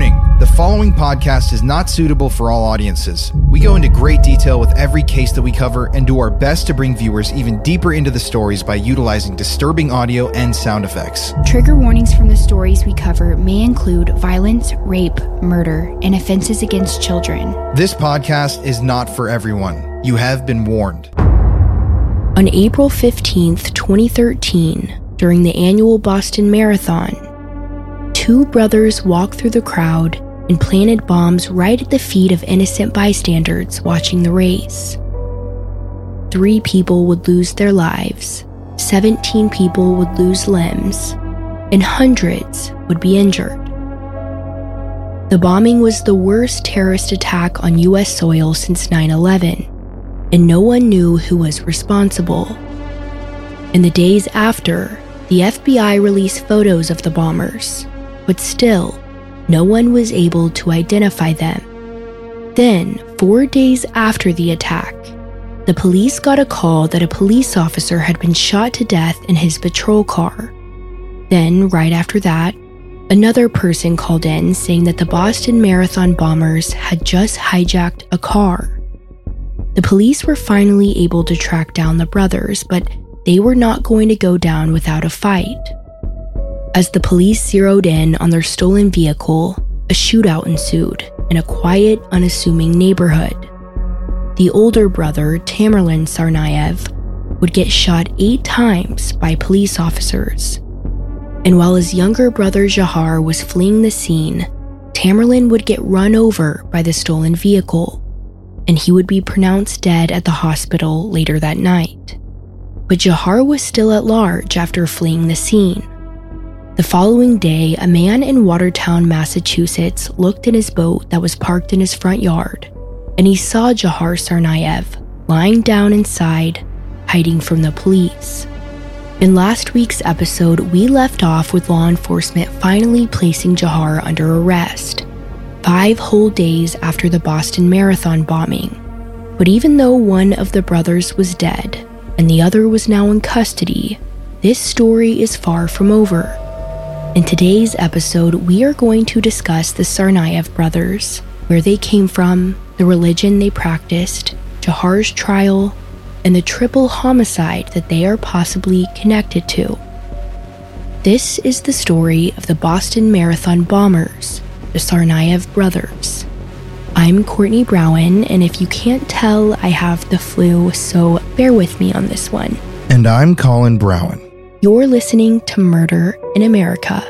Warning the following podcast is not suitable for all audiences. We go into great detail with every case that we cover and do our best to bring viewers even deeper into the stories by utilizing disturbing audio and sound effects. Trigger warnings from the stories we cover may include violence, rape, murder, and offenses against children. This podcast is not for everyone. You have been warned. On April 15th, 2013, during the annual Boston Marathon, two brothers walked through the crowd and planted bombs right at the feet of innocent bystanders watching the race. Three people would lose their lives, 17 people would lose limbs, and hundreds would be injured. The bombing was the worst terrorist attack on US soil since 9 11, and no one knew who was responsible. In the days after, the FBI released photos of the bombers, but still, no one was able to identify them. Then, four days after the attack, the police got a call that a police officer had been shot to death in his patrol car. Then, right after that, another person called in saying that the Boston Marathon bombers had just hijacked a car. The police were finally able to track down the brothers, but they were not going to go down without a fight. As the police zeroed in on their stolen vehicle, a shootout ensued in a quiet, unassuming neighborhood. The older brother, Tamerlan Tsarnaev, would get shot eight times by police officers. And while his younger brother Jahar was fleeing the scene, Tamerlan would get run over by the stolen vehicle, and he would be pronounced dead at the hospital later that night. But Jahar was still at large after fleeing the scene. The following day, a man in Watertown, Massachusetts looked in his boat that was parked in his front yard, and he saw Jahar Tsarnaev lying down inside, hiding from the police. In last week's episode, we left off with law enforcement finally placing Jahar under arrest, five whole days after the Boston Marathon bombing. But even though one of the brothers was dead and the other was now in custody, this story is far from over. In today's episode, we are going to discuss the Tsarnaev brothers, where they came from, the religion they practiced, Jahar's trial, and the triple homicide that they are possibly connected to. This is the story of the Boston Marathon bombers, the Tsarnaev brothers. I'm Courtney Browen, and if you can't tell, I have the flu, so bear with me on this one. And I'm Colin Browen. You're listening to Murder in America.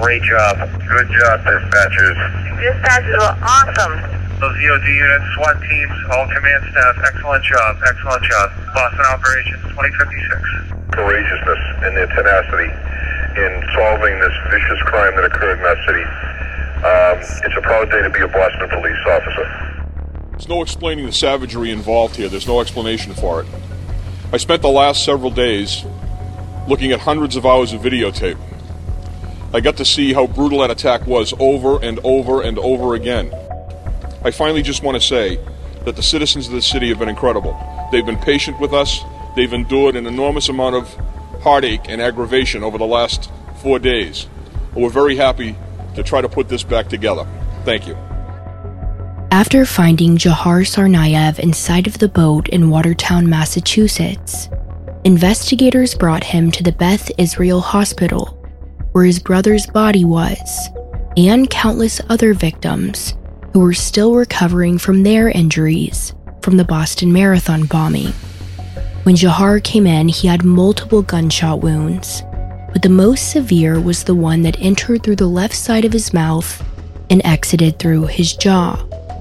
Great job. Good job, dispatchers. Dispatchers were awesome. Those EOD units, SWAT teams, all command staff, excellent job, excellent job. Boston Operations 2056. Courageousness and their tenacity in solving this vicious crime that occurred in that city. Um, it's a proud day to be a Boston police officer. There's no explaining the savagery involved here. There's no explanation for it. I spent the last several days looking at hundreds of hours of videotape. I got to see how brutal that attack was over and over and over again. I finally just want to say that the citizens of the city have been incredible. They've been patient with us, they've endured an enormous amount of heartache and aggravation over the last four days. We're very happy to try to put this back together. Thank you. After finding Jahar Tsarnaev inside of the boat in Watertown, Massachusetts, investigators brought him to the Beth Israel Hospital, where his brother's body was, and countless other victims who were still recovering from their injuries from the Boston Marathon bombing. When Jahar came in, he had multiple gunshot wounds, but the most severe was the one that entered through the left side of his mouth and exited through his jaw.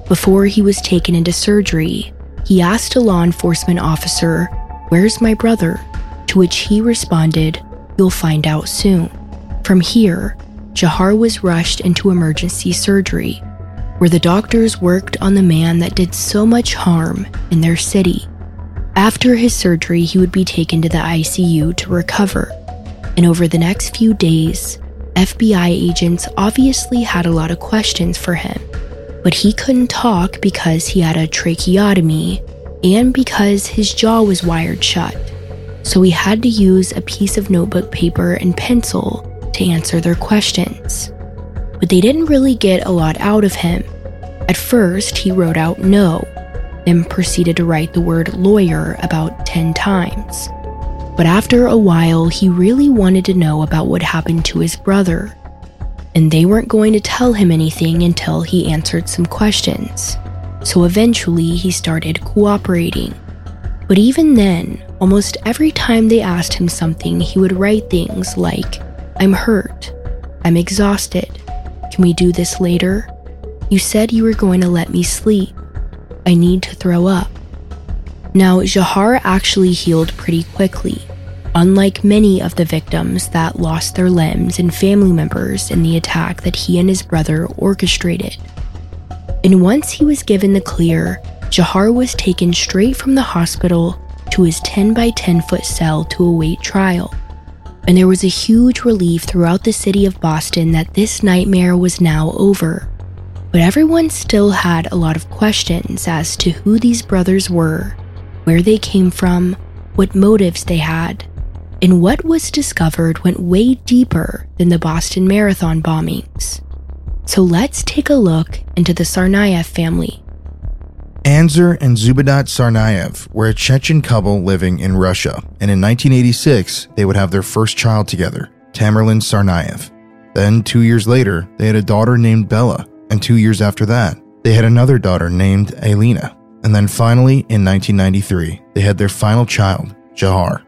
Before he was taken into surgery, he asked a law enforcement officer, Where's my brother? To which he responded, You'll find out soon. From here, Jahar was rushed into emergency surgery, where the doctors worked on the man that did so much harm in their city. After his surgery, he would be taken to the ICU to recover. And over the next few days, FBI agents obviously had a lot of questions for him. But he couldn't talk because he had a tracheotomy and because his jaw was wired shut. So he had to use a piece of notebook paper and pencil to answer their questions. But they didn't really get a lot out of him. At first, he wrote out no then proceeded to write the word lawyer about 10 times. But after a while, he really wanted to know about what happened to his brother. And they weren't going to tell him anything until he answered some questions. So eventually, he started cooperating. But even then, almost every time they asked him something, he would write things like, I'm hurt. I'm exhausted. Can we do this later? You said you were going to let me sleep. I need to throw up. Now, Jahar actually healed pretty quickly, unlike many of the victims that lost their limbs and family members in the attack that he and his brother orchestrated. And once he was given the clear, Jahar was taken straight from the hospital to his 10 by 10 foot cell to await trial. And there was a huge relief throughout the city of Boston that this nightmare was now over but everyone still had a lot of questions as to who these brothers were, where they came from, what motives they had, and what was discovered went way deeper than the Boston Marathon bombings. So let's take a look into the Tsarnaev family. Anzor and Zubeidat Tsarnaev were a Chechen couple living in Russia, and in 1986, they would have their first child together, Tamerlan Tsarnaev. Then, two years later, they had a daughter named Bella, and two years after that, they had another daughter named Alina. And then finally, in 1993, they had their final child, Jahar.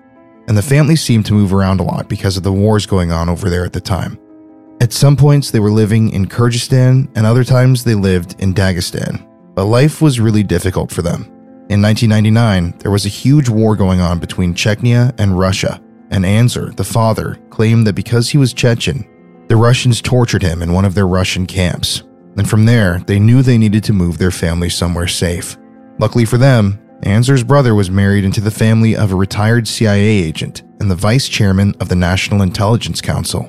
And the family seemed to move around a lot because of the wars going on over there at the time. At some points, they were living in Kyrgyzstan, and other times they lived in Dagestan. But life was really difficult for them. In 1999, there was a huge war going on between Chechnya and Russia, and Anzor, the father, claimed that because he was Chechen, the Russians tortured him in one of their Russian camps and from there, they knew they needed to move their family somewhere safe. Luckily for them, Anzor's brother was married into the family of a retired CIA agent and the vice chairman of the National Intelligence Council.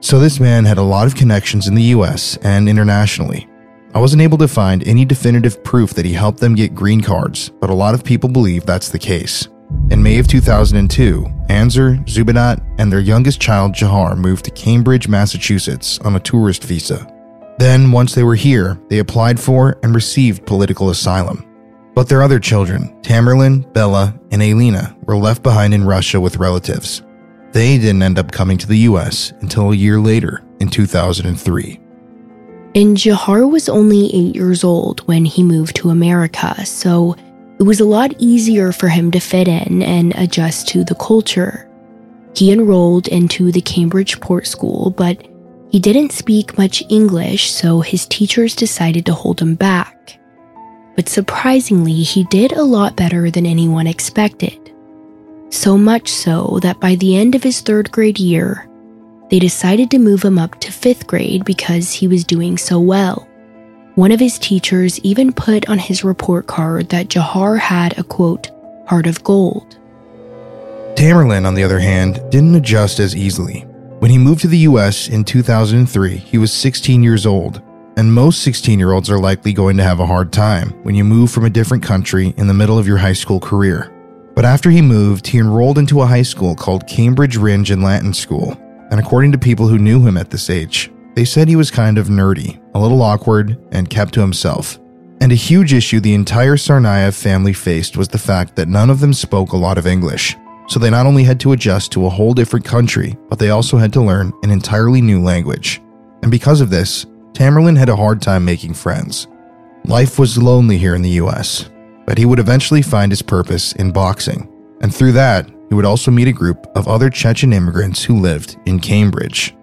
So this man had a lot of connections in the US and internationally. I wasn't able to find any definitive proof that he helped them get green cards, but a lot of people believe that's the case. In May of 2002, Anzor, Zubeidat, and their youngest child Jahar moved to Cambridge, Massachusetts on a tourist visa. Then, once they were here, they applied for and received political asylum. But their other children, Tamerlan, Bella, and Alina, were left behind in Russia with relatives. They didn't end up coming to the US until a year later, in 2003. And Jahar was only eight years old when he moved to America, so it was a lot easier for him to fit in and adjust to the culture. He enrolled into the Cambridgeport School, but he didn't speak much English, so his teachers decided to hold him back. But surprisingly, he did a lot better than anyone expected. So much so that by the end of his third grade year, they decided to move him up to fifth grade because he was doing so well. One of his teachers even put on his report card that Jahar had a quote, heart of gold. Tamerlan, on the other hand, didn't adjust as easily. When he moved to the US in 2003, he was 16 years old, and most 16 year olds are likely going to have a hard time when you move from a different country in the middle of your high school career. But after he moved, he enrolled into a high school called Cambridge Rindge and Latin School, and according to people who knew him at this age, they said he was kind of nerdy, a little awkward, and kept to himself. And a huge issue the entire Tsarnaev family faced was the fact that none of them spoke a lot of English. So they not only had to adjust to a whole different country, but they also had to learn an entirely new language. And because of this, Tamerlan had a hard time making friends. Life was lonely here in the US, but he would eventually find his purpose in boxing. And through that, he would also meet a group of other Chechen immigrants who lived in Cambridge.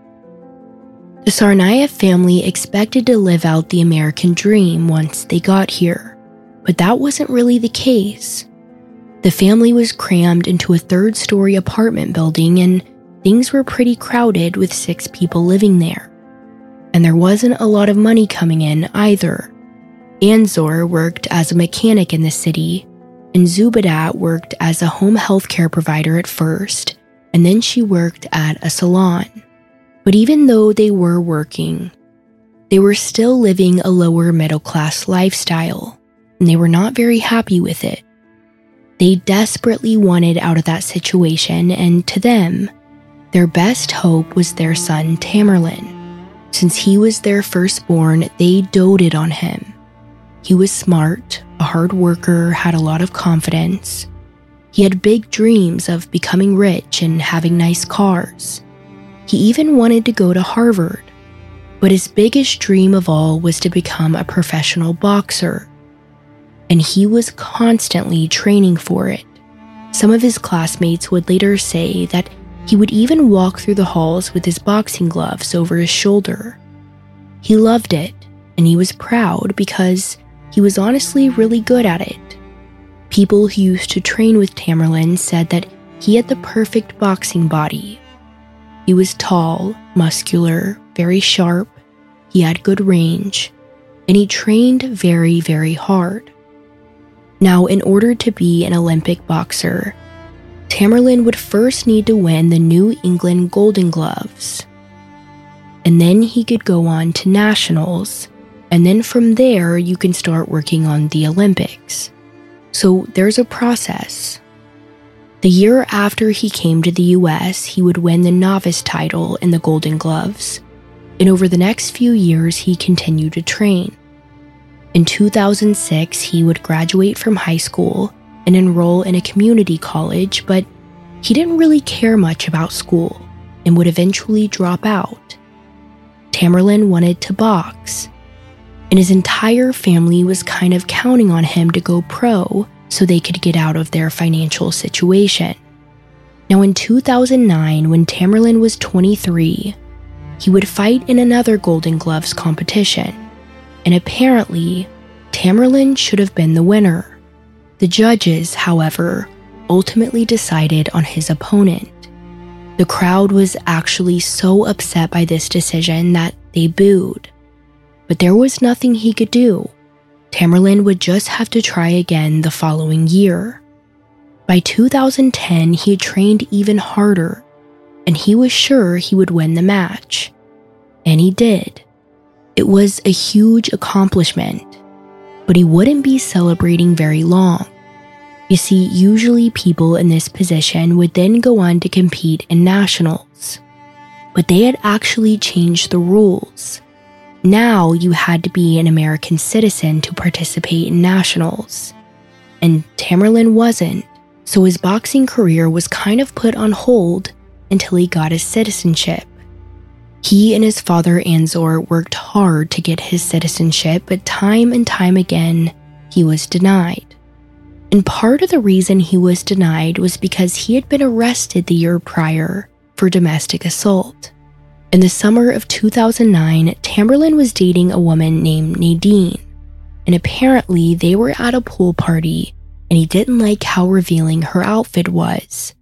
The Tsarnaev family expected to live out the American dream once they got here, but that wasn't really the case. The family was crammed into a third story apartment building, and things were pretty crowded with six people living there. And there wasn't a lot of money coming in either. Anzor worked as a mechanic in the city, and Zubeidat worked as a home health care provider at first, and then she worked at a salon. But even though they were working, they were still living a lower middle class lifestyle, and they were not very happy with it. They desperately wanted out of that situation, and to them, their best hope was their son Tamerlan. Since he was their firstborn, they doted on him. He was smart, a hard worker, had a lot of confidence. He had big dreams of becoming rich and having nice cars. He even wanted to go to Harvard. But his biggest dream of all was to become a professional boxer. And he was constantly training for it. Some of his classmates would later say that he would even walk through the halls with his boxing gloves over his shoulder. He loved it, and he was proud because he was honestly really good at it. People who used to train with Tamerlan said that he had the perfect boxing body he was tall, muscular, very sharp, he had good range, and he trained very, very hard. Now, in order to be an Olympic boxer, Tamerlan would first need to win the New England Golden Gloves. And then he could go on to nationals, and then from there, you can start working on the Olympics. So there's a process. The year after he came to the US, he would win the novice title in the Golden Gloves. And over the next few years, he continued to train. In 2006, he would graduate from high school and enroll in a community college, but he didn't really care much about school and would eventually drop out. Tamerlan wanted to box, and his entire family was kind of counting on him to go pro so they could get out of their financial situation. Now, in 2009, when Tamerlan was 23, he would fight in another Golden Gloves competition, and apparently, Tamerlan should have been the winner. The judges, however, ultimately decided on his opponent. The crowd was actually so upset by this decision that they booed. But there was nothing he could do. Tamerlan would just have to try again the following year. By 2010, he had trained even harder, and he was sure he would win the match. And he did. It was a huge accomplishment, but he wouldn't be celebrating very long. You see, usually people in this position would then go on to compete in nationals. But they had actually changed the rules now you had to be an American citizen to participate in nationals. And Tamerlan wasn't, so his boxing career was kind of put on hold until he got his citizenship. He and his father Anzor worked hard to get his citizenship, but time and time again, he was denied. And part of the reason he was denied was because he had been arrested the year prior for domestic assault. In the summer of 2009, Tamerlan was dating a woman named Nadine, and apparently they were at a pool party and he didn't like how revealing her outfit was.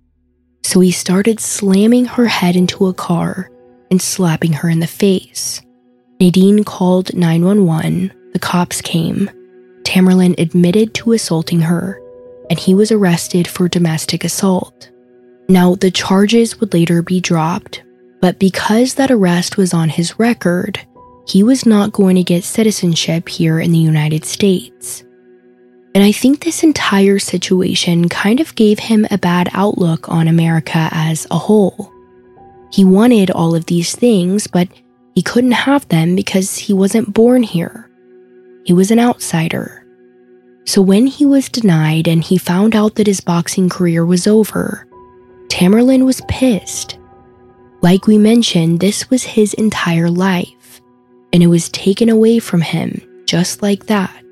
So he started slamming her head into a car and slapping her in the face. Nadine called 911, the cops came. Tamerlan admitted to assaulting her, and he was arrested for domestic assault. Now, the charges would later be dropped, but because that arrest was on his record, he was not going to get citizenship here in the United States. And I think this entire situation kind of gave him a bad outlook on America as a whole. He wanted all of these things, but he couldn't have them because he wasn't born here. he was an outsider. So when he was denied and he found out that his boxing career was over, Tamerlan was pissed. Like we mentioned, this was his entire life, and it was taken away from him just like that.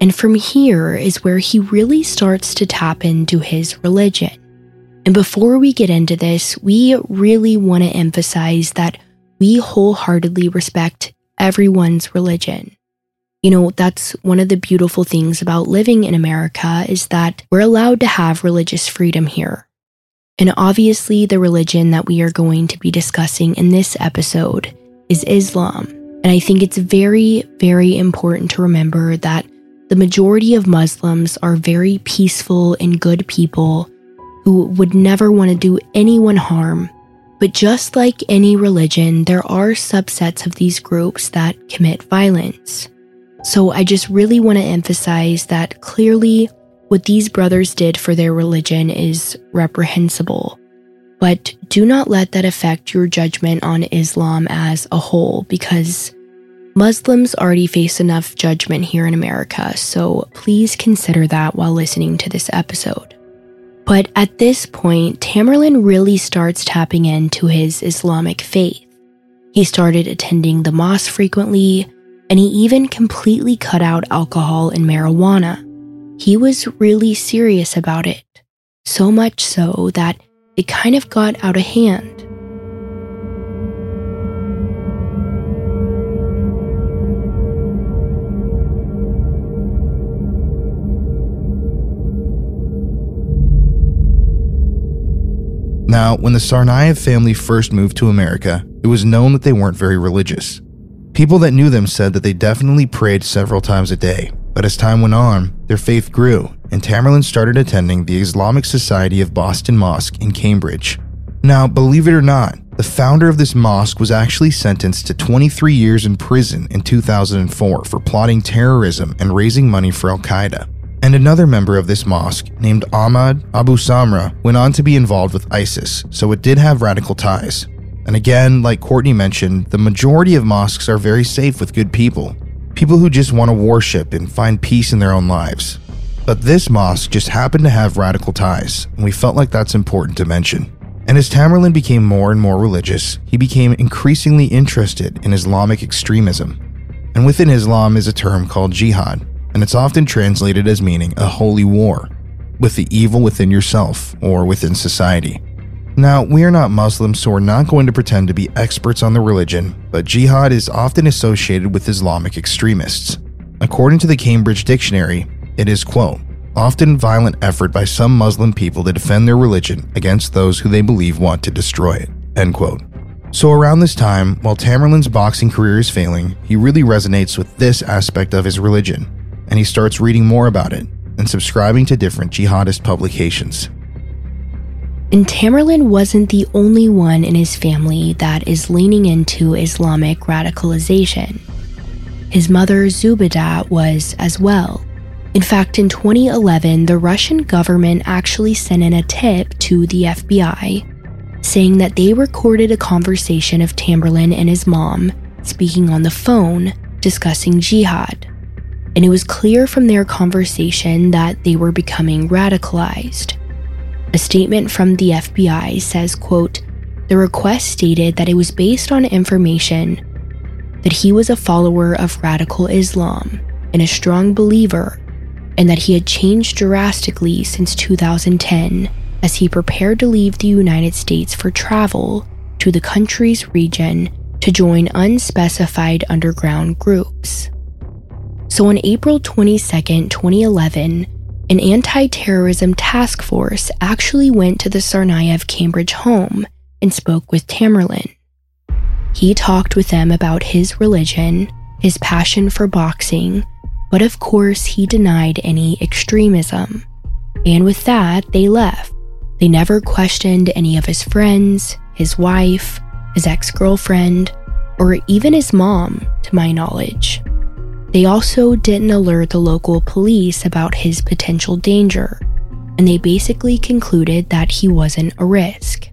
And from here is where he really starts to tap into his religion. And before we get into this, we really want to emphasize that we wholeheartedly respect everyone's religion. You know, that's one of the beautiful things about living in America is that we're allowed to have religious freedom here. And obviously, the religion that we are going to be discussing in this episode is Islam. And I think it's very, very important to remember that the majority of Muslims are very peaceful and good people who would never want to do anyone harm. But just like any religion, there are subsets of these groups that commit violence. So I just really want to emphasize that clearly what these brothers did for their religion is reprehensible. But do not let that affect your judgment on Islam as a whole because Muslims already face enough judgment here in America, so please consider that while listening to this episode. But at this point, Tamerlan really starts tapping into his Islamic faith. He started attending the mosque frequently, and he even completely cut out alcohol and marijuana. He was really serious about it, so much so that it kind of got out of hand. Now, when the Tsarnaev family first moved to America, it was known that they weren't very religious. People that knew them said that they definitely prayed several times a day, but as time went on, their faith grew, and Tamerlan started attending the Islamic Society of Boston Mosque in Cambridge. Now, believe it or not, the founder of this mosque was actually sentenced to 23 years in prison in 2004 for plotting terrorism and raising money for Al Qaeda. And another member of this mosque, named Ahmad Abu Samra, went on to be involved with ISIS, so it did have radical ties. And again, like Courtney mentioned, the majority of mosques are very safe with good people. People who just want to worship and find peace in their own lives. But this mosque just happened to have radical ties, and we felt like that's important to mention. And as Tamerlan became more and more religious, he became increasingly interested in Islamic extremism. And within Islam is a term called jihad, and it's often translated as meaning a holy war with the evil within yourself or within society. Now, we are not Muslims, so we're not going to pretend to be experts on the religion, but jihad is often associated with Islamic extremists. According to the Cambridge Dictionary, it is, quote, often violent effort by some Muslim people to defend their religion against those who they believe want to destroy it, end quote. So, around this time, while Tamerlan's boxing career is failing, he really resonates with this aspect of his religion and he starts reading more about it and subscribing to different jihadist publications. And Tamerlan wasn't the only one in his family that is leaning into Islamic radicalization. His mother, Zubida, was as well. In fact, in 2011, the Russian government actually sent in a tip to the FBI saying that they recorded a conversation of Tamerlan and his mom speaking on the phone discussing jihad and it was clear from their conversation that they were becoming radicalized. A statement from the FBI says, quote, the request stated that it was based on information that he was a follower of radical Islam and a strong believer, and that he had changed drastically since 2010 as he prepared to leave the United States for travel to the country's region to join unspecified underground groups. So on April 22, 2011, an anti terrorism task force actually went to the Tsarnaev Cambridge home and spoke with Tamerlan. He talked with them about his religion, his passion for boxing, but of course he denied any extremism. And with that, they left. They never questioned any of his friends, his wife, his ex girlfriend, or even his mom, to my knowledge. They also didn't alert the local police about his potential danger, and they basically concluded that he wasn't a risk.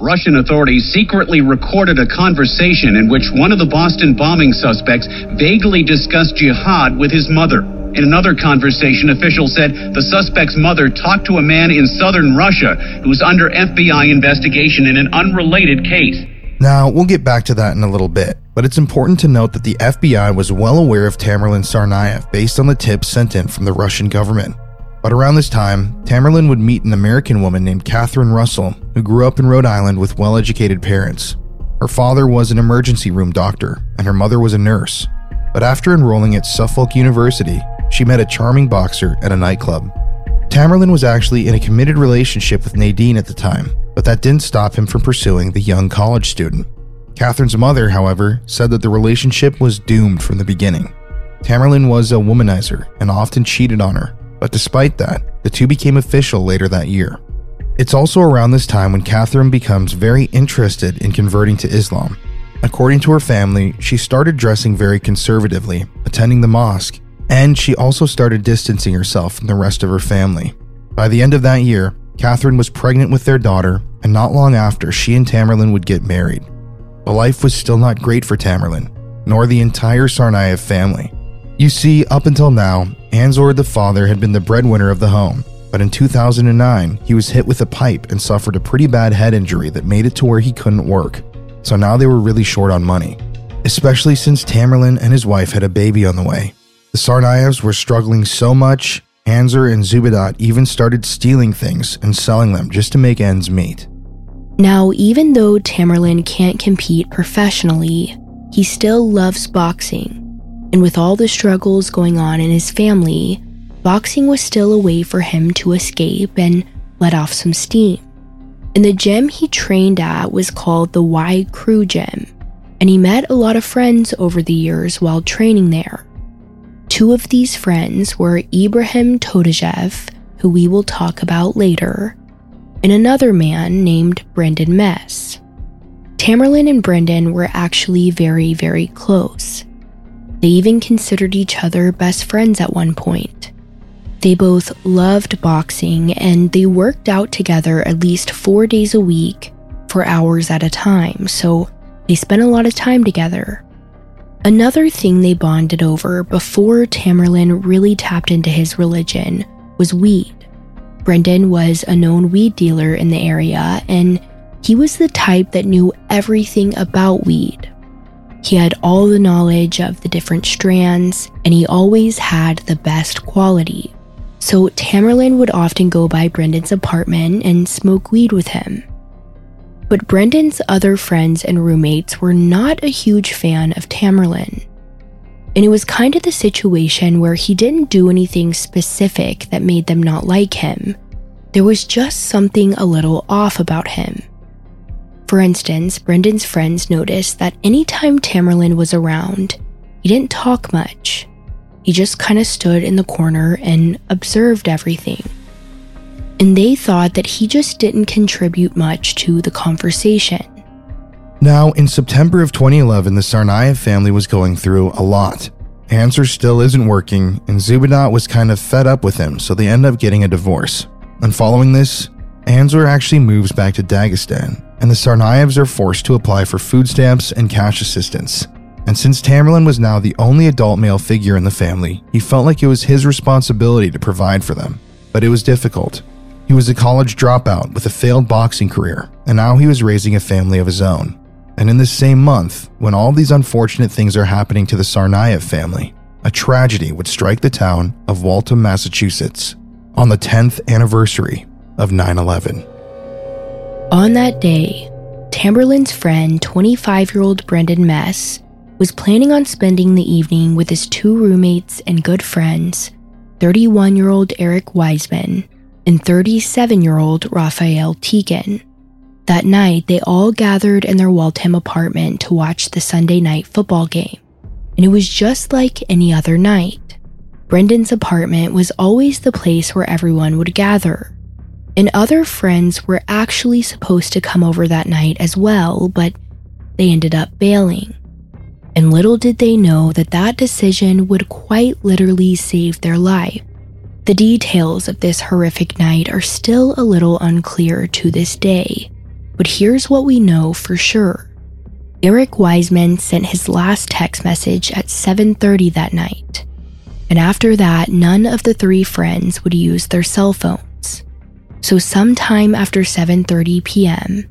Russian authorities secretly recorded a conversation in which one of the Boston bombing suspects vaguely discussed jihad with his mother. In another conversation, officials said the suspect's mother talked to a man in southern Russia who's under FBI investigation in an unrelated case. Now, we'll get back to that in a little bit, but it's important to note that the FBI was well aware of Tamerlan Tsarnaev based on the tips sent in from the Russian government. But around this time, Tamerlan would meet an American woman named Katherine Russell, who grew up in Rhode Island with well educated parents. Her father was an emergency room doctor, and her mother was a nurse. But after enrolling at Suffolk University, she met a charming boxer at a nightclub. Tamerlan was actually in a committed relationship with Nadine at the time, but that didn't stop him from pursuing the young college student. Katherine's mother, however, said that the relationship was doomed from the beginning. Tamerlan was a womanizer and often cheated on her, but despite that, the two became official later that year. It's also around this time when Katherine becomes very interested in converting to Islam. According to her family, she started dressing very conservatively, attending the mosque, and she also started distancing herself from the rest of her family. By the end of that year, Katherine was pregnant with their daughter, and not long after, she and Tamerlan would get married. But life was still not great for Tamerlan, nor the entire Tsarnaev family. You see, up until now, Anzor the father had been the breadwinner of the home, but in 2009, he was hit with a pipe and suffered a pretty bad head injury that made it to where he couldn't work. So now they were really short on money, especially since Tamerlan and his wife had a baby on the way. The Tsarnaevs were struggling so much, Anzor and Zubeidat even started stealing things and selling them just to make ends meet. Now, even though Tamerlan can't compete professionally, he still loves boxing. And with all the struggles going on in his family, boxing was still a way for him to escape and let off some steam. And the gym he trained at was called the Wai Kru Gym, and he met a lot of friends over the years while training there. Two of these friends were Ibrahim Todashev, who we will talk about later, and another man named Brendan Mess. Tamerlan and Brendan were actually very, very close. They even considered each other best friends at one point. They both loved boxing and they worked out together at least four days a week for hours at a time, so they spent a lot of time together. Another thing they bonded over before Tamerlan really tapped into his religion was weed. Brendan was a known weed dealer in the area, and he was the type that knew everything about weed. He had all the knowledge of the different strands, and he always had the best quality. So Tamerlan would often go by Brendan's apartment and smoke weed with him. But Brendan's other friends and roommates were not a huge fan of Tamerlan. And it was kind of the situation where he didn't do anything specific that made them not like him. There was just something a little off about him. For instance, Brendan's friends noticed that anytime Tamerlan was around, he didn't talk much. He just kind of stood in the corner and observed everything and they thought that he just didn't contribute much to the conversation. Now, in September of 2011, the Tsarnaev family was going through a lot. Anzor still isn't working, and Zubeidat was kind of fed up with him, so they end up getting a divorce. And following this, Anzor actually moves back to Dagestan, and the Tsarnaevs are forced to apply for food stamps and cash assistance. And since Tamerlan was now the only adult male figure in the family, he felt like it was his responsibility to provide for them. But it was difficult, he was a college dropout with a failed boxing career, and now he was raising a family of his own. And in this same month, when all these unfortunate things are happening to the Tsarnaev family, a tragedy would strike the town of Waltham, Massachusetts, on the 10th anniversary of 9 11. On that day, Tamerlan's friend, 25 year old Brendan Mess, was planning on spending the evening with his two roommates and good friends, 31 year old Eric Weissman and 37 year old Raphael Teken. That night, they all gathered in their Waltham apartment to watch the Sunday night football game. And it was just like any other night. Brendan's apartment was always the place where everyone would gather. And other friends were actually supposed to come over that night as well, but they ended up bailing. And little did they know that that decision would quite literally save their life. The details of this horrific night are still a little unclear to this day, But here's what we know for sure. Eric Weissman sent his last text message at 7:30 that night. And after that, none of the three friends would use their cell phones. So sometime after 7:30 p.m.,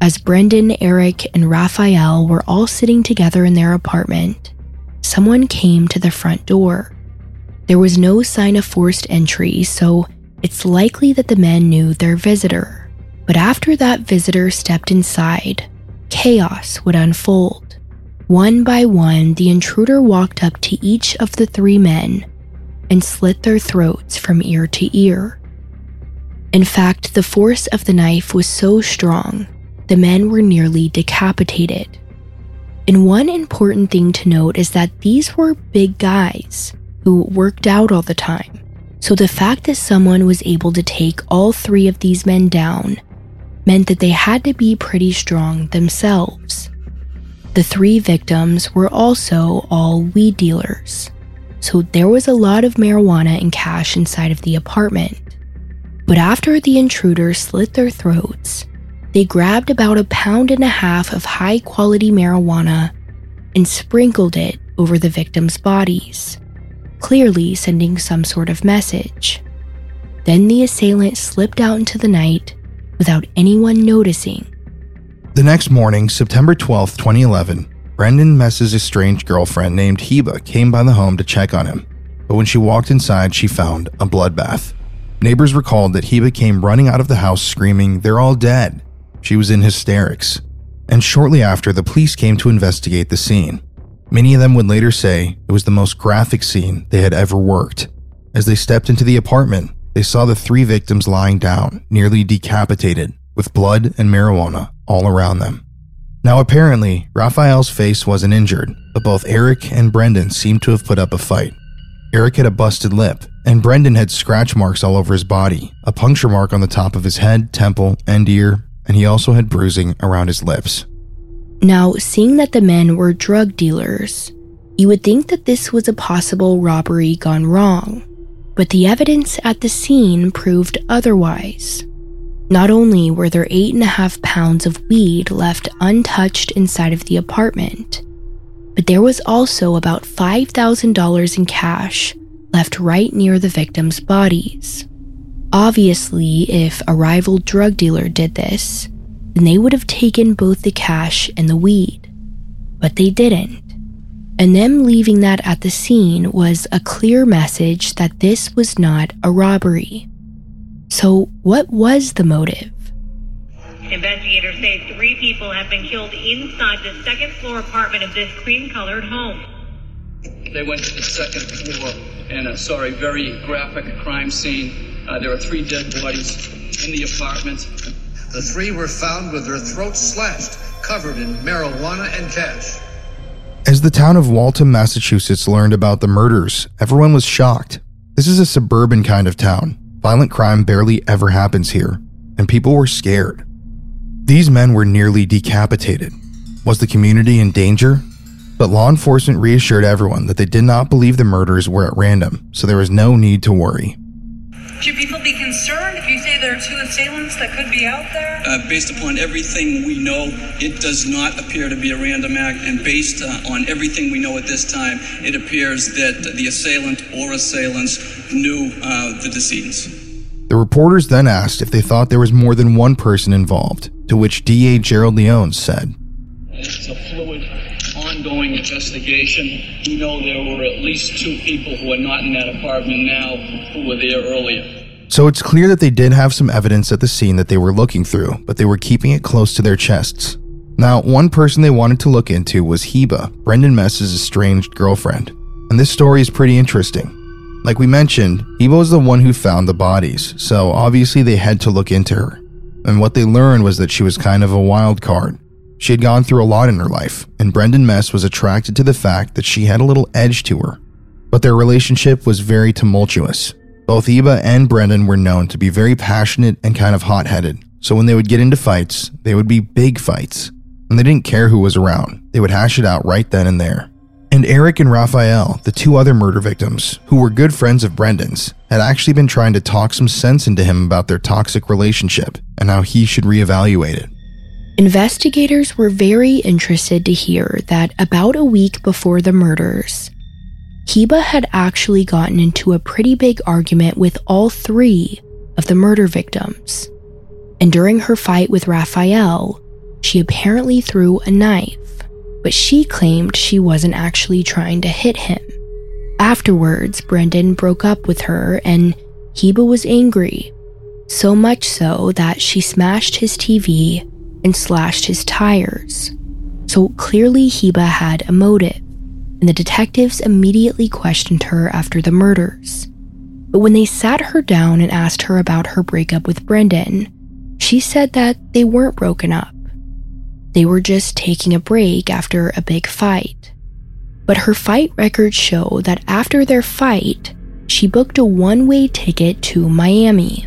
as Brendan, Eric, and Raphael were all sitting together in their apartment, someone came to the front door. There was no sign of forced entry, so it's likely that the men knew their visitor. But after that visitor stepped inside, chaos would unfold. One by one, the intruder walked up to each of the three men and slit their throats from ear to ear. In fact, the force of the knife was so strong, the men were nearly decapitated. And one important thing to note is that these were big guys who worked out all the time. So the fact that someone was able to take all three of these men down meant that they had to be pretty strong themselves. The three victims were also all weed dealers, so there was a lot of marijuana and cash inside of the apartment. But after the intruders slit their throats, they grabbed about a pound and a half of high quality marijuana and sprinkled it over the victims' bodies, clearly sending some sort of message. Then the assailant slipped out into the night without anyone noticing. The next morning, September 12, 2011, Brendan Mess's estranged girlfriend named Heba came by the home to check on him, but when she walked inside, she found a bloodbath. Neighbors recalled that Heba came running out of the house screaming, They're all dead. She was in hysterics. And shortly after, the police came to investigate the scene. Many of them would later say it was the most graphic scene they had ever worked. As they stepped into the apartment, they saw the three victims lying down, nearly decapitated, with blood and marijuana all around them. Now, apparently, Raphael's face wasn't injured, but both Eric and Brendan seemed to have put up a fight. Eric had a busted lip, and Brendan had scratch marks all over his body, a puncture mark on the top of his head, temple, and ear, and he also had bruising around his lips. Now, seeing that the men were drug dealers, you would think that this was a possible robbery gone wrong, but the evidence at the scene proved otherwise. Not only were there eight and a half pounds of weed left untouched inside of the apartment, but there was also about $5,000 in cash left right near the victims' bodies. Obviously, if a rival drug dealer did this, then they would have taken both the cash and the weed. But they didn't. And them leaving that at the scene was a clear message that this was not a robbery. So, what was the motive? Investigators say three people have been killed inside the second floor apartment of this cream colored home. They went to the second floor and uh, saw a very graphic crime scene. Uh, there are three dead bodies in the apartment. The three were found with their throats slashed, covered in marijuana and cash. As the town of Waltham, Massachusetts learned about the murders, everyone was shocked. This is a suburban kind of town. Violent crime barely ever happens here, and people were scared. These men were nearly decapitated. Was the community in danger? But law enforcement reassured everyone that they did not believe the murders were at random, so there was no need to worry. Should people be concerned if you say there are two assailants that could be out there? Uh, based upon everything we know, it does not appear to be a random act, and based uh, on everything we know at this time, it appears that the assailant or assailants knew uh, the decedents. The reporters then asked if they thought there was more than one person involved, to which DA Gerald Leone said, It's a fluid, ongoing investigation. We know there were at least two people who are not in that apartment now who were there earlier. So it's clear that they did have some evidence at the scene that they were looking through, but they were keeping it close to their chests. Now, one person they wanted to look into was Heba, Brendan Mess's estranged girlfriend. And this story is pretty interesting. Like we mentioned, Heba was the one who found the bodies, so obviously they had to look into her. And what they learned was that she was kind of a wild card. She had gone through a lot in her life, and Brendan Mess was attracted to the fact that she had a little edge to her. But their relationship was very tumultuous. Both Heba and Brendan were known to be very passionate and kind of hot headed, so when they would get into fights, they would be big fights. And they didn't care who was around, they would hash it out right then and there. And Eric and Raphael, the two other murder victims, who were good friends of Brendan's, had actually been trying to talk some sense into him about their toxic relationship and how he should reevaluate it. Investigators were very interested to hear that about a week before the murders, Heba had actually gotten into a pretty big argument with all three of the murder victims. And during her fight with Raphael, she apparently threw a knife, but she claimed she wasn't actually trying to hit him. Afterwards, Brendan broke up with her and Heba was angry, so much so that she smashed his TV and slashed his tires. So clearly, Heba had a motive, and the detectives immediately questioned her after the murders. But when they sat her down and asked her about her breakup with Brendan, she said that they weren't broken up. They were just taking a break after a big fight. But her fight records show that after their fight, she booked a one way ticket to Miami.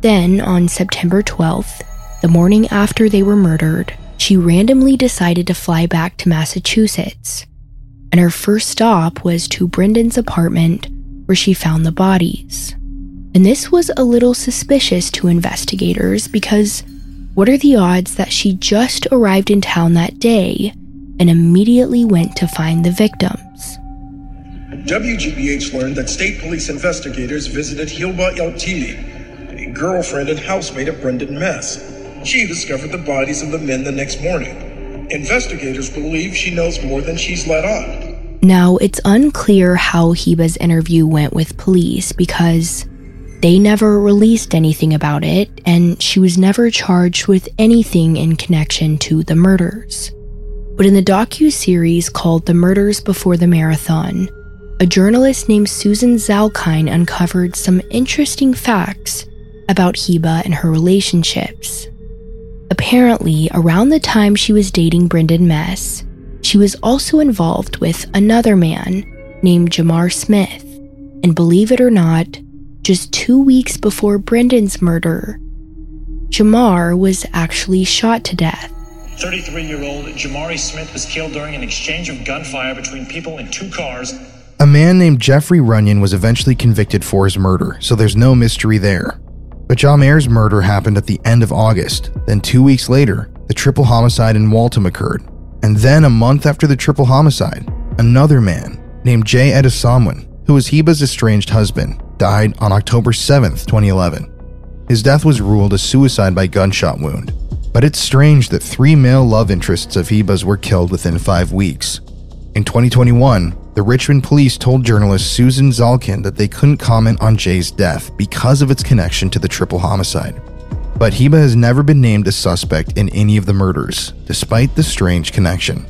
Then, on September 12th, the morning after they were murdered, she randomly decided to fly back to Massachusetts. And her first stop was to Brendan's apartment where she found the bodies. And this was a little suspicious to investigators because what are the odds that she just arrived in town that day and immediately went to find the victims? WGBH learned that state police investigators visited Hilba Yautili, a girlfriend and housemate of Brendan Mess. She discovered the bodies of the men the next morning. Investigators believe she knows more than she's let on. Now, it's unclear how Heba's interview went with police because they never released anything about it, and she was never charged with anything in connection to the murders. But in the docu-series called The Murders Before the Marathon, a journalist named Susan Zalkind uncovered some interesting facts about Heba and her relationships. Apparently, around the time she was dating Brendan Mess, she was also involved with another man named Jamar Smith. And believe it or not, just two weeks before Brendan's murder, Jamar was actually shot to death. 33 year old Jamari Smith was killed during an exchange of gunfire between people in two cars. A man named Jeffrey Runyon was eventually convicted for his murder, so there's no mystery there. But Jamer's murder happened at the end of August. Then, two weeks later, the triple homicide in Waltham occurred. And then, a month after the triple homicide, another man named Jay Edesamwin, who was Heba's estranged husband, died on October 7, 2011. His death was ruled a suicide by gunshot wound. But it's strange that three male love interests of Heba's were killed within five weeks. In 2021, the Richmond police told journalist Susan Zalkind that they couldn't comment on Jay's death because of its connection to the triple homicide. But Heba has never been named a suspect in any of the murders, despite the strange connection.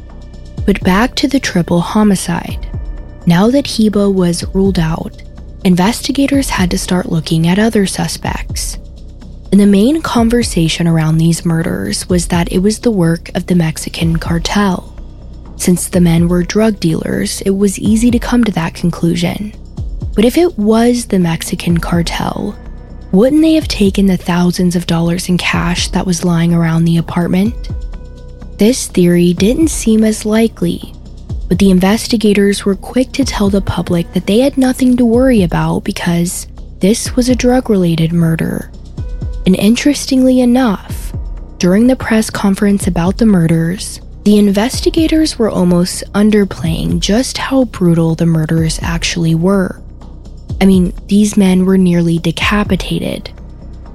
But back to the triple homicide. Now that Heba was ruled out, investigators had to start looking at other suspects. And the main conversation around these murders was that it was the work of the Mexican cartel. Since the men were drug dealers, it was easy to come to that conclusion. But if it was the Mexican cartel, wouldn't they have taken the thousands of dollars in cash that was lying around the apartment? This theory didn't seem as likely, but the investigators were quick to tell the public that they had nothing to worry about because this was a drug related murder. And interestingly enough, during the press conference about the murders, the investigators were almost underplaying just how brutal the murders actually were. I mean, these men were nearly decapitated,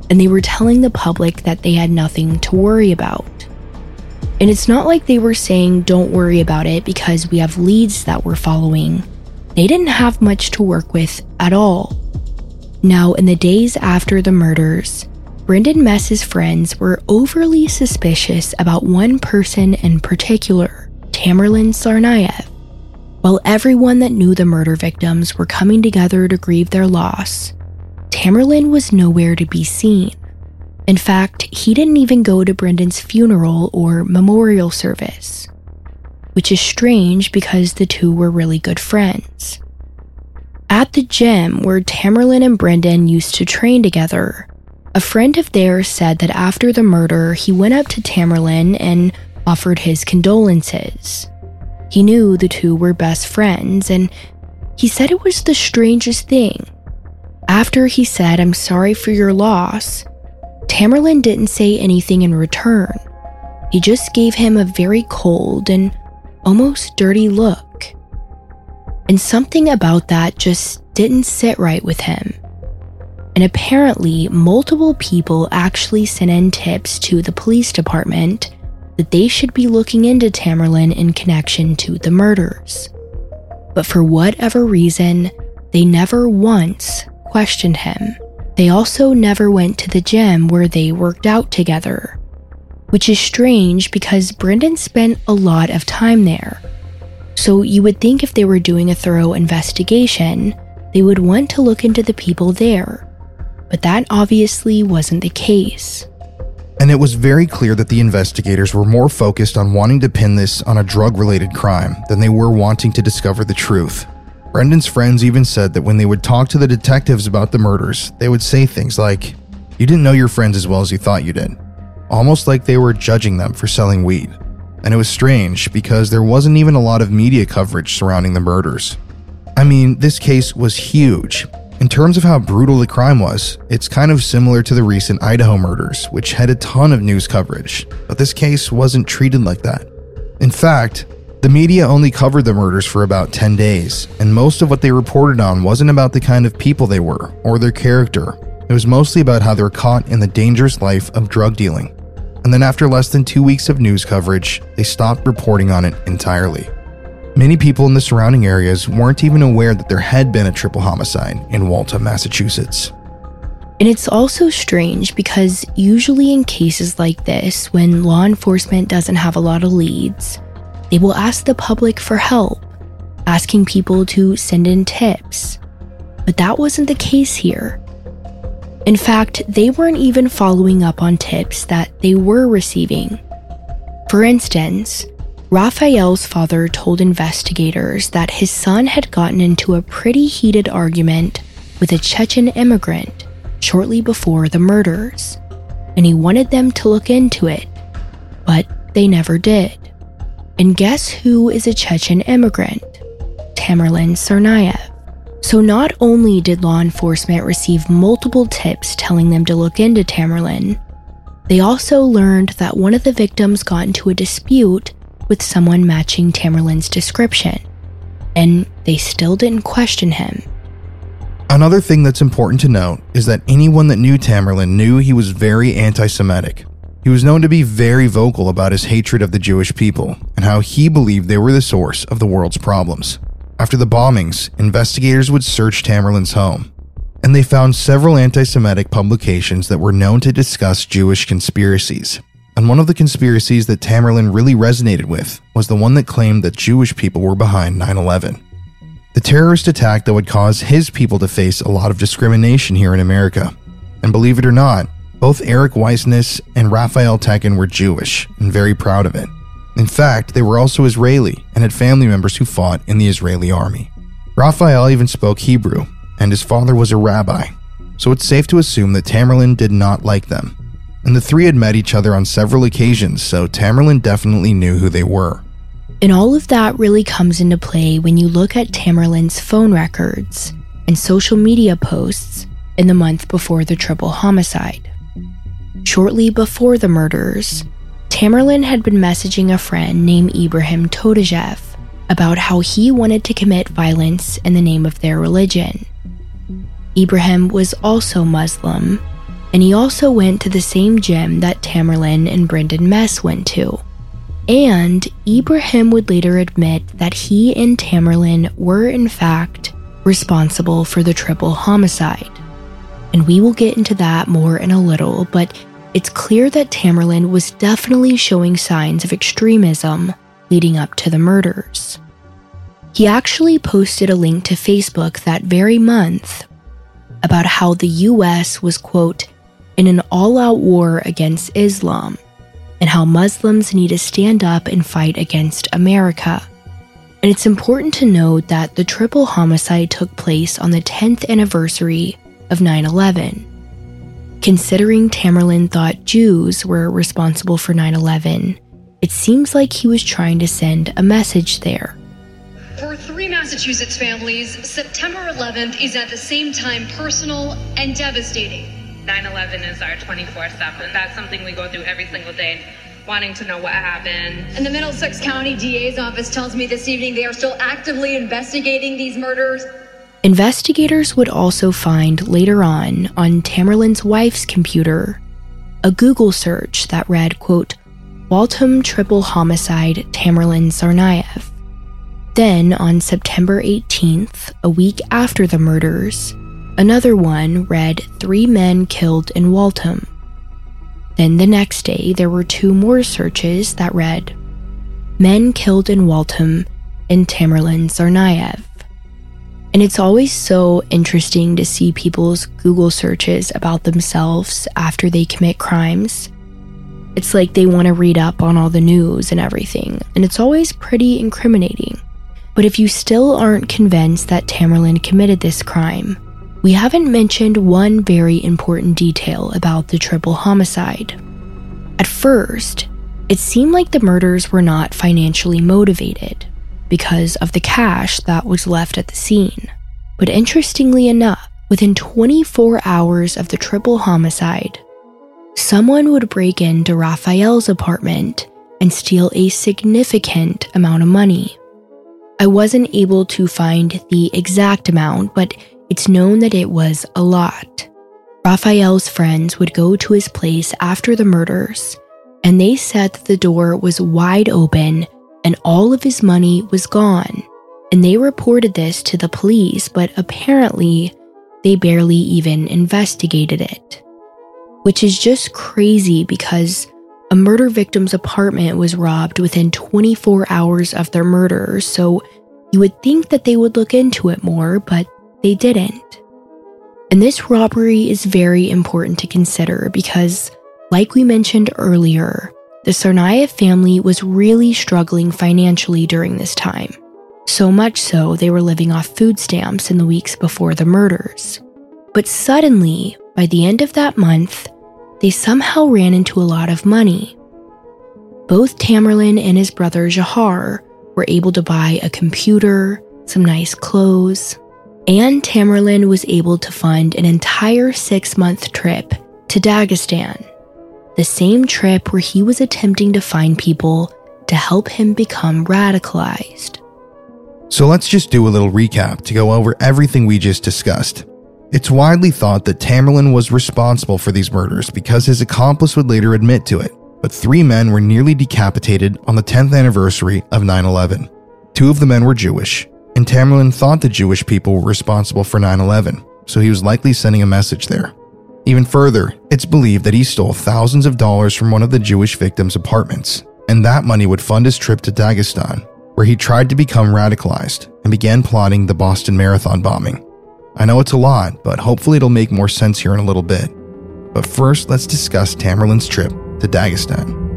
and they were telling the public that they had nothing to worry about. And it's not like they were saying, don't worry about it because we have leads that we're following. They didn't have much to work with at all. Now, in the days after the murders, Brendan Mess's friends were overly suspicious about one person in particular, Tamerlan Tsarnaev. While everyone that knew the murder victims were coming together to grieve their loss, Tamerlan was nowhere to be seen. In fact, he didn't even go to Brendan's funeral or memorial service, which is strange because the two were really good friends. At the gym where Tamerlan and Brendan used to train together, a friend of theirs said that after the murder, he went up to Tamerlan and offered his condolences. He knew the two were best friends, and he said it was the strangest thing. After he said, I'm sorry for your loss, Tamerlan didn't say anything in return, he just gave him a very cold and almost dirty look. And something about that just didn't sit right with him. And apparently, multiple people actually sent in tips to the police department that they should be looking into Tamerlan in connection to the murders. But for whatever reason, they never once questioned him. They also never went to the gym where they worked out together, which is strange because Brendan spent a lot of time there. So you would think if they were doing a thorough investigation, they would want to look into the people there. But that obviously wasn't the case. And it was very clear that the investigators were more focused on wanting to pin this on a drug related crime than they were wanting to discover the truth. Brendan's friends even said that when they would talk to the detectives about the murders, they would say things like, You didn't know your friends as well as you thought you did. Almost like they were judging them for selling weed. And it was strange because there wasn't even a lot of media coverage surrounding the murders. I mean, this case was huge, in terms of how brutal the crime was, it's kind of similar to the recent Idaho murders, which had a ton of news coverage, but this case wasn't treated like that. In fact, the media only covered the murders for about 10 days, and most of what they reported on wasn't about the kind of people they were or their character. It was mostly about how they were caught in the dangerous life of drug dealing. And then, after less than two weeks of news coverage, they stopped reporting on it entirely. Many people in the surrounding areas weren't even aware that there had been a triple homicide in Waltham, Massachusetts. And it's also strange because usually in cases like this, when law enforcement doesn't have a lot of leads, they will ask the public for help, asking people to send in tips. But that wasn't the case here. In fact, they weren't even following up on tips that they were receiving. For instance, Raphael's father told investigators that his son had gotten into a pretty heated argument with a Chechen immigrant shortly before the murders, and he wanted them to look into it, but they never did. And guess who is a Chechen immigrant? Tamerlan Tsarnaev. So not only did law enforcement receive multiple tips telling them to look into Tamerlan, they also learned that one of the victims got into a dispute with someone matching Tamerlan's description, and they still didn't question him. Another thing that's important to note is that anyone that knew Tamerlan knew he was very anti Semitic. He was known to be very vocal about his hatred of the Jewish people and how he believed they were the source of the world's problems. After the bombings, investigators would search Tamerlan's home, and they found several anti Semitic publications that were known to discuss Jewish conspiracies. And one of the conspiracies that Tamerlan really resonated with was the one that claimed that Jewish people were behind 9 11. The terrorist attack that would cause his people to face a lot of discrimination here in America. And believe it or not, both Eric Weissman and Raphael Teken were Jewish and very proud of it. In fact, they were also Israeli and had family members who fought in the Israeli army. Raphael even spoke Hebrew, and his father was a rabbi, so it's safe to assume that Tamerlan did not like them and the three had met each other on several occasions, so Tamerlan definitely knew who they were. And all of that really comes into play when you look at Tamerlan's phone records and social media posts in the month before the triple homicide. Shortly before the murders, Tamerlan had been messaging a friend named Ibrahim Todashev about how he wanted to commit violence in the name of their religion. Ibrahim was also Muslim and he also went to the same gym that Tamerlan and Brendan Mess went to. And Ibrahim would later admit that he and Tamerlan were, in fact, responsible for the triple homicide. And we will get into that more in a little, but it's clear that Tamerlan was definitely showing signs of extremism leading up to the murders. He actually posted a link to Facebook that very month about how the US was, quote, in an all out war against Islam and how Muslims need to stand up and fight against America. And it's important to note that the triple homicide took place on the 10th anniversary of 9 11. Considering Tamerlan thought Jews were responsible for 9 11, it seems like he was trying to send a message there. For three Massachusetts families, September 11th is at the same time personal and devastating. 9 11 is our 24 7. That's something we go through every single day. wanting to know what happened. And the Middlesex County DA's office tells me this evening they are still actively investigating these murders. Investigators would also find later on on Tamerlan's wife's computer a Google search that read, quote, Waltham triple homicide Tamerlan Tsarnaev. Then, on September 18th, a week after the murders, another one read Three Men Killed in Waltham. Then the next day, there were two more searches that read Men Killed in Waltham and Tamerlan Tsarnaev. And it's always so interesting to see people's Google searches about themselves after they commit crimes. It's like they want to read up on all the news and everything, and it's always pretty incriminating. But if you still aren't convinced that Tamerlan committed this crime, we haven't mentioned one very important detail about the triple homicide. At first, it seemed like the murders were not financially motivated because of the cash that was left at the scene. But interestingly enough, within 24 hours of the triple homicide, someone would break into Raphael's apartment and steal a significant amount of money. I wasn't able to find the exact amount, but it's known that it was a lot. Raphael's friends would go to his place after the murders, and they said that the door was wide open and all of his money was gone. And they reported this to the police, but apparently they barely even investigated it. Which is just crazy because a murder victim's apartment was robbed within 24 hours of their murder, so you would think that they would look into it more, but they didn't. And this robbery is very important to consider because, like we mentioned earlier, the Tsarnaev family was really struggling financially during this time. So much so, they were living off food stamps in the weeks before the murders. But suddenly, by the end of that month, they somehow ran into a lot of money. Both Tamerlan and his brother Jahar were able to buy a computer, some nice clothes, and Tamerlan was able to fund an entire six month trip to Dagestan the same trip where he was attempting to find people to help him become radicalized. So let's just do a little recap to go over everything we just discussed. It's widely thought that Tamerlan was responsible for these murders because his accomplice would later admit to it, but three men were nearly decapitated on the 10th anniversary of 9 11. Two of the men were Jewish, and Tamerlan thought the Jewish people were responsible for 9 11, so he was likely sending a message there. Even further, it's believed that he stole thousands of dollars from one of the Jewish victims' apartments, and that money would fund his trip to Dagestan, where he tried to become radicalized and began plotting the Boston Marathon bombing. I know it's a lot, but hopefully it'll make more sense here in a little bit. But first, let's discuss Tamerlan's trip to Dagestan.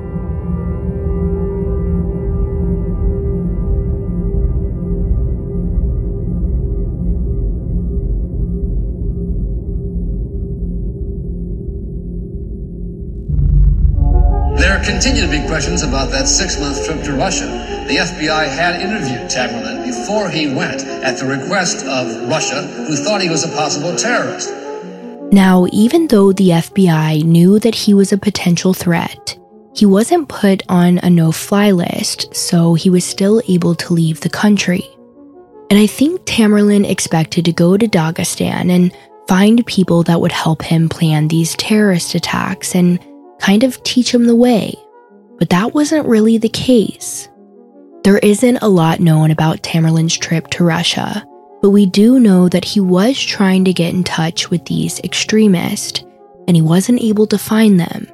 Continue to be questions about that six month trip to Russia. The FBI had interviewed Tamerlan before he went at the request of Russia, who thought he was a possible terrorist. Now, even though the FBI knew that he was a potential threat, he wasn't put on a no fly list, so he was still able to leave the country. And I think Tamerlan expected to go to Dagestan and find people that would help him plan these terrorist attacks and kind of teach him the way. But that wasn't really the case. There isn't a lot known about Tamerlan's trip to Russia, but we do know that he was trying to get in touch with these extremists, and he wasn't able to find them.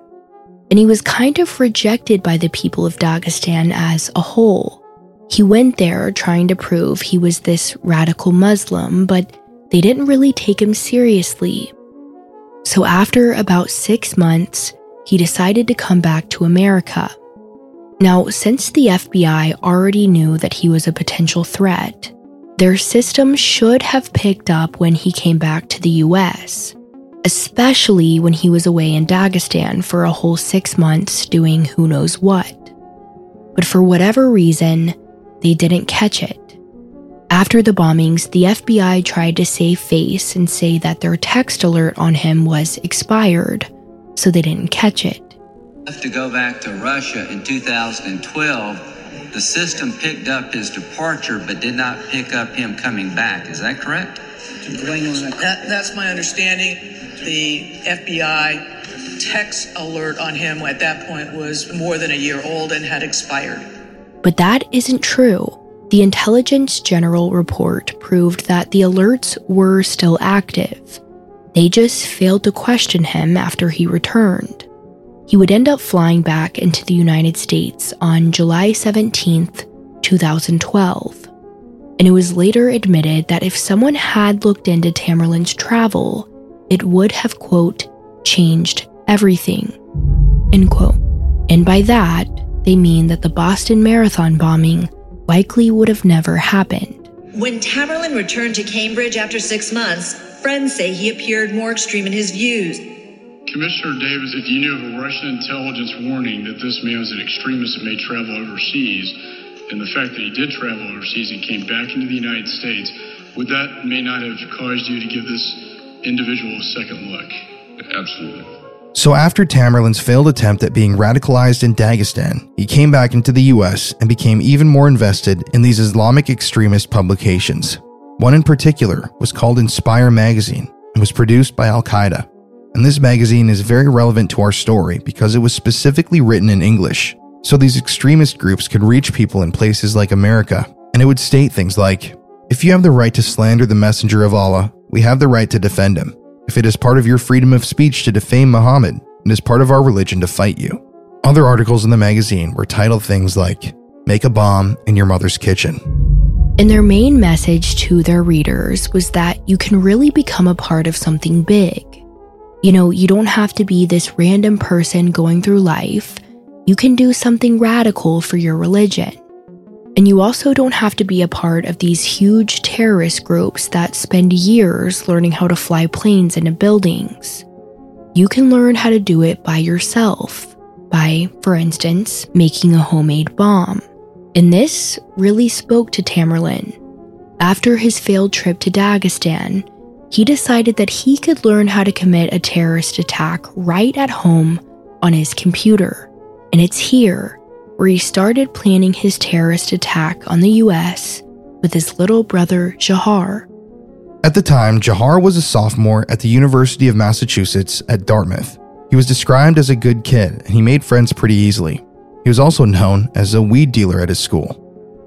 And he was kind of rejected by the people of Dagestan as a whole. He went there trying to prove he was this radical Muslim, but they didn't really take him seriously. So, after about six months, he decided to come back to America. Now, since the FBI already knew that he was a potential threat, their system should have picked up when he came back to the US, especially when he was away in Dagestan for a whole six months doing who knows what. But for whatever reason, they didn't catch it. After the bombings, the FBI tried to save face and say that their text alert on him was expired so they didn't catch it. To go back to Russia in 2012, the system picked up his departure but did not pick up him coming back. Is that correct? That, that's my understanding. The FBI text alert on him at that point was more than a year old and had expired. But that isn't true. The Intelligence General report proved that the alerts were still active. They just failed to question him after he returned. He would end up flying back into the United States on July 17th, 2012. And it was later admitted that if someone had looked into Tamerlan's travel, it would have, quote, changed everything, end quote. And by that, they mean that the Boston Marathon bombing likely would have never happened. When Tamerlan returned to Cambridge after six months, friends say he appeared more extreme in his views. Commissioner Davis, if you knew of a Russian intelligence warning that this man was an extremist and may travel overseas, and the fact that he did travel overseas and came back into the United States, would that may not have caused you to give this individual a second look? Absolutely. So, after Tamerlan's failed attempt at being radicalized in Dagestan, he came back into the US and became even more invested in these Islamic extremist publications. One in particular was called Inspire Magazine and was produced by Al Qaeda. And this magazine is very relevant to our story because it was specifically written in English, so these extremist groups could reach people in places like America. And it would state things like If you have the right to slander the messenger of Allah, we have the right to defend him. If it is part of your freedom of speech to defame Muhammad, it is part of our religion to fight you. Other articles in the magazine were titled things like Make a Bomb in Your Mother's Kitchen. And their main message to their readers was that you can really become a part of something big. You know, you don't have to be this random person going through life. You can do something radical for your religion. And you also don't have to be a part of these huge terrorist groups that spend years learning how to fly planes into buildings. You can learn how to do it by yourself, by, for instance, making a homemade bomb. And this really spoke to Tamerlan. After his failed trip to Dagestan, he decided that he could learn how to commit a terrorist attack right at home on his computer. And it's here where he started planning his terrorist attack on the US with his little brother Jahar. At the time, Jahar was a sophomore at the University of Massachusetts at Dartmouth. He was described as a good kid and he made friends pretty easily. He was also known as a weed dealer at his school.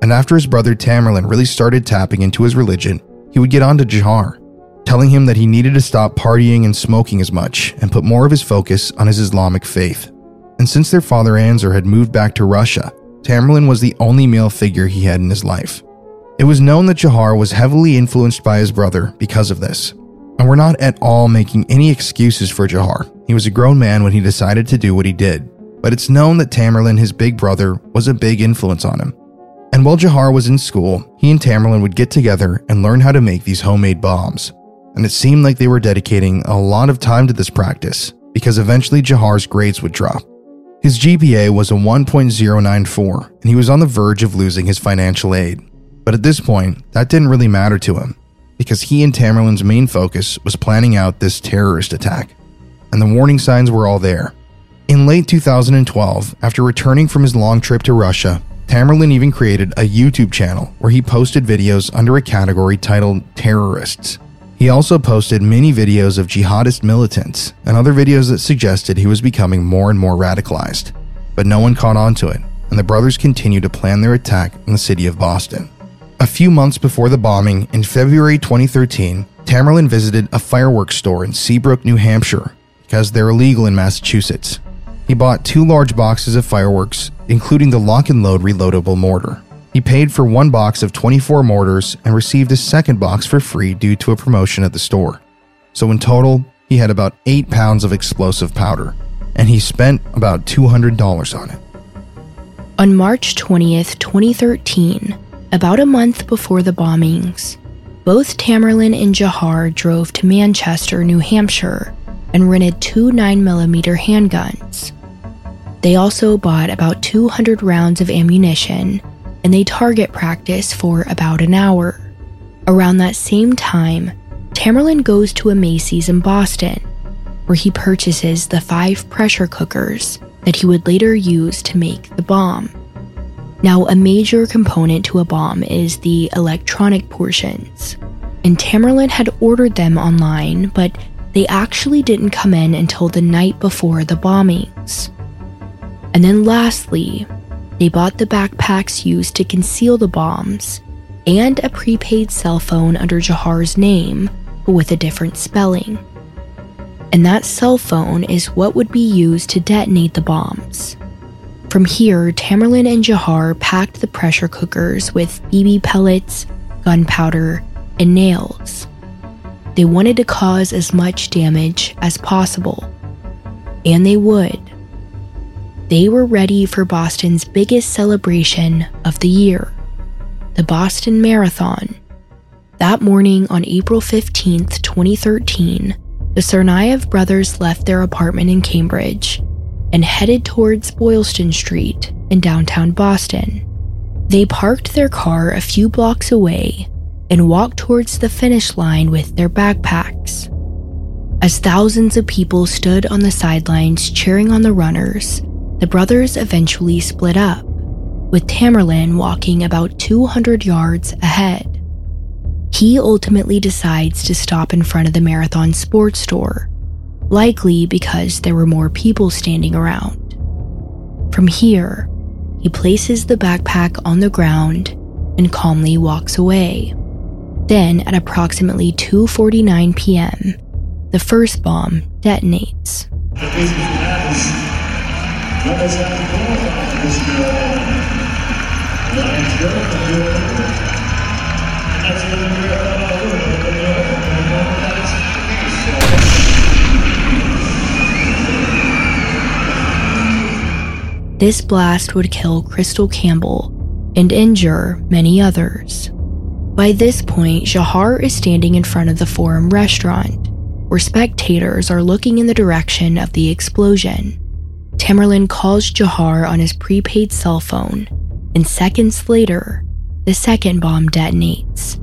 And after his brother Tamerlan really started tapping into his religion, he would get on to Jahar, telling him that he needed to stop partying and smoking as much and put more of his focus on his Islamic faith. And since their father Anzor had moved back to Russia, Tamerlan was the only male figure he had in his life. It was known that Jahar was heavily influenced by his brother because of this. And we're not at all making any excuses for Jahar. He was a grown man when he decided to do what he did. But it's known that Tamerlan, his big brother, was a big influence on him. And while Jahar was in school, he and Tamerlan would get together and learn how to make these homemade bombs. And it seemed like they were dedicating a lot of time to this practice because eventually Jahar's grades would drop. His GPA was a 1.094, and he was on the verge of losing his financial aid. But at this point, that didn't really matter to him, because he and Tamerlan's main focus was planning out this terrorist attack. And the warning signs were all there. In late 2012, after returning from his long trip to Russia, Tamerlan even created a YouTube channel where he posted videos under a category titled Terrorists. He also posted many videos of jihadist militants and other videos that suggested he was becoming more and more radicalized. But no one caught on to it, and the brothers continued to plan their attack in the city of Boston. A few months before the bombing, in February 2013, Tamerlan visited a fireworks store in Seabrook, New Hampshire, because they're illegal in Massachusetts. He bought two large boxes of fireworks, including the lock and load reloadable mortar. He paid for one box of 24 mortars and received a second box for free due to a promotion at the store. So, in total, he had about 8 pounds of explosive powder, and he spent about $200 on it. On March 20th, 2013, about a month before the bombings, both Tamerlan and Jahar drove to Manchester, New Hampshire, and rented two 9mm handguns. They also bought about 200 rounds of ammunition and they target practice for about an hour. Around that same time, Tamerlan goes to a Macy's in Boston, where he purchases the five pressure cookers that he would later use to make the bomb. Now, a major component to a bomb is the electronic portions, and Tamerlan had ordered them online, but they actually didn't come in until the night before the bombings. And then lastly, they bought the backpacks used to conceal the bombs and a prepaid cell phone under Jahar's name, but with a different spelling. And that cell phone is what would be used to detonate the bombs. From here, Tamerlan and Jahar packed the pressure cookers with BB pellets, gunpowder, and nails. They wanted to cause as much damage as possible. And they would. They were ready for Boston's biggest celebration of the year the Boston Marathon. That morning on April 15, 2013, the Tsarnaev brothers left their apartment in Cambridge and headed towards Boylston Street in downtown Boston. They parked their car a few blocks away and walked towards the finish line with their backpacks. As thousands of people stood on the sidelines cheering on the runners, the brothers eventually split up, with Tamerlan walking about 200 yards ahead. He ultimately decides to stop in front of the Marathon sports store likely because there were more people standing around. From here, he places the backpack on the ground and calmly walks away. Then at approximately 2:49 p.m., the first bomb detonates. This blast would kill Krystle Campbell and injure many others. By this point, Jahar is standing in front of the Forum restaurant, where spectators are looking in the direction of the explosion. Tamerlan calls Jahar on his prepaid cell phone, and seconds later, the second bomb detonates,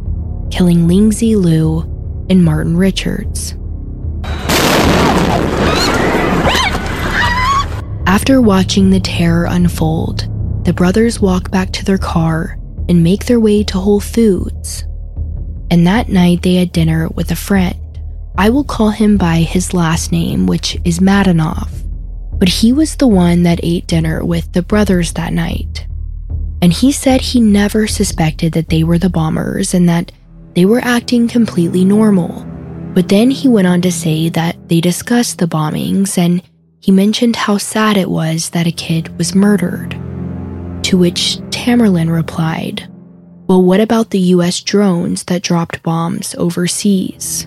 killing Ling-Zi Lu and Martin Richards. After watching the terror unfold, the brothers walk back to their car and make their way to Whole Foods. And that night they had dinner with a friend. I will call him by his last name, which is Madanov. But he was the one that ate dinner with the brothers that night. And he said he never suspected that they were the bombers and that they were acting completely normal. But then he went on to say that they discussed the bombings and he mentioned how sad it was that a kid was murdered. To which Tamerlan replied, Well, what about the US drones that dropped bombs overseas?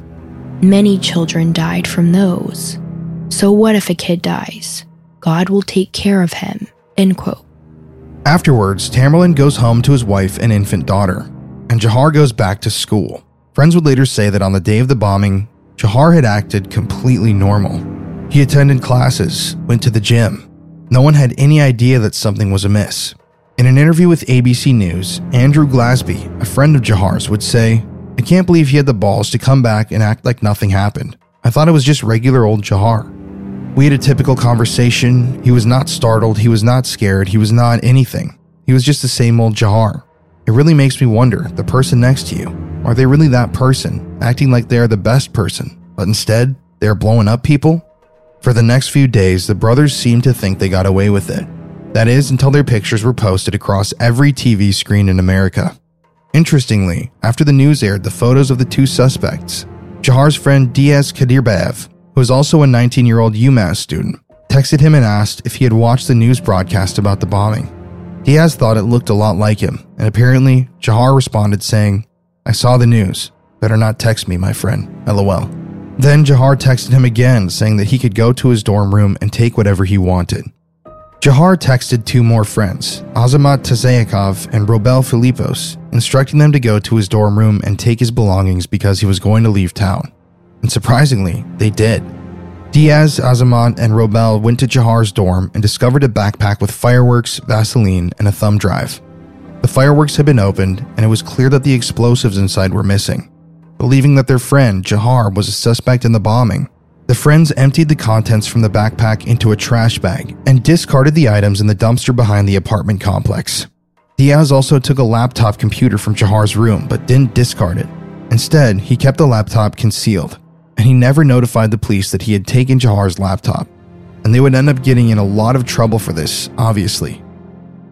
Many children died from those. So what if a kid dies? God will take care of him. End quote. Afterwards, Tamerlan goes home to his wife and infant daughter, and Jahar goes back to school. Friends would later say that on the day of the bombing, Jahar had acted completely normal. He attended classes, went to the gym. No one had any idea that something was amiss. In an interview with ABC News, Andrew Glasby, a friend of Jahar's, would say, I can't believe he had the balls to come back and act like nothing happened. I thought it was just regular old Jahar. We had a typical conversation. He was not startled, he was not scared, he was not anything. He was just the same old Jahar. It really makes me wonder the person next to you, are they really that person, acting like they are the best person, but instead, they are blowing up people? For the next few days, the brothers seemed to think they got away with it. That is, until their pictures were posted across every TV screen in America. Interestingly, after the news aired the photos of the two suspects, Jahar's friend Dias Kadyrbayev, who was also a 19 year old UMass student, texted him and asked if he had watched the news broadcast about the bombing. Dias thought it looked a lot like him, and apparently, Jahar responded saying, I saw the news. Better not text me, my friend. LOL. Then Jahar texted him again, saying that he could go to his dorm room and take whatever he wanted. Jahar texted two more friends, Azamat Tazhayakov and Robel Phillipos, instructing them to go to his dorm room and take his belongings because he was going to leave town. And surprisingly, they did. Dias, Azamat, and Robel went to Jahar's dorm and discovered a backpack with fireworks, Vaseline, and a thumb drive. The fireworks had been opened, and it was clear that the explosives inside were missing. Believing that their friend, Jahar, was a suspect in the bombing, The friends emptied the contents from the backpack into a trash bag and discarded the items in the dumpster behind the apartment complex. Dias also took a laptop computer from Jahar's room but didn't discard it. Instead, he kept the laptop concealed, and he never notified the police that he had taken Jahar's laptop. And they would end up getting in a lot of trouble for this, obviously.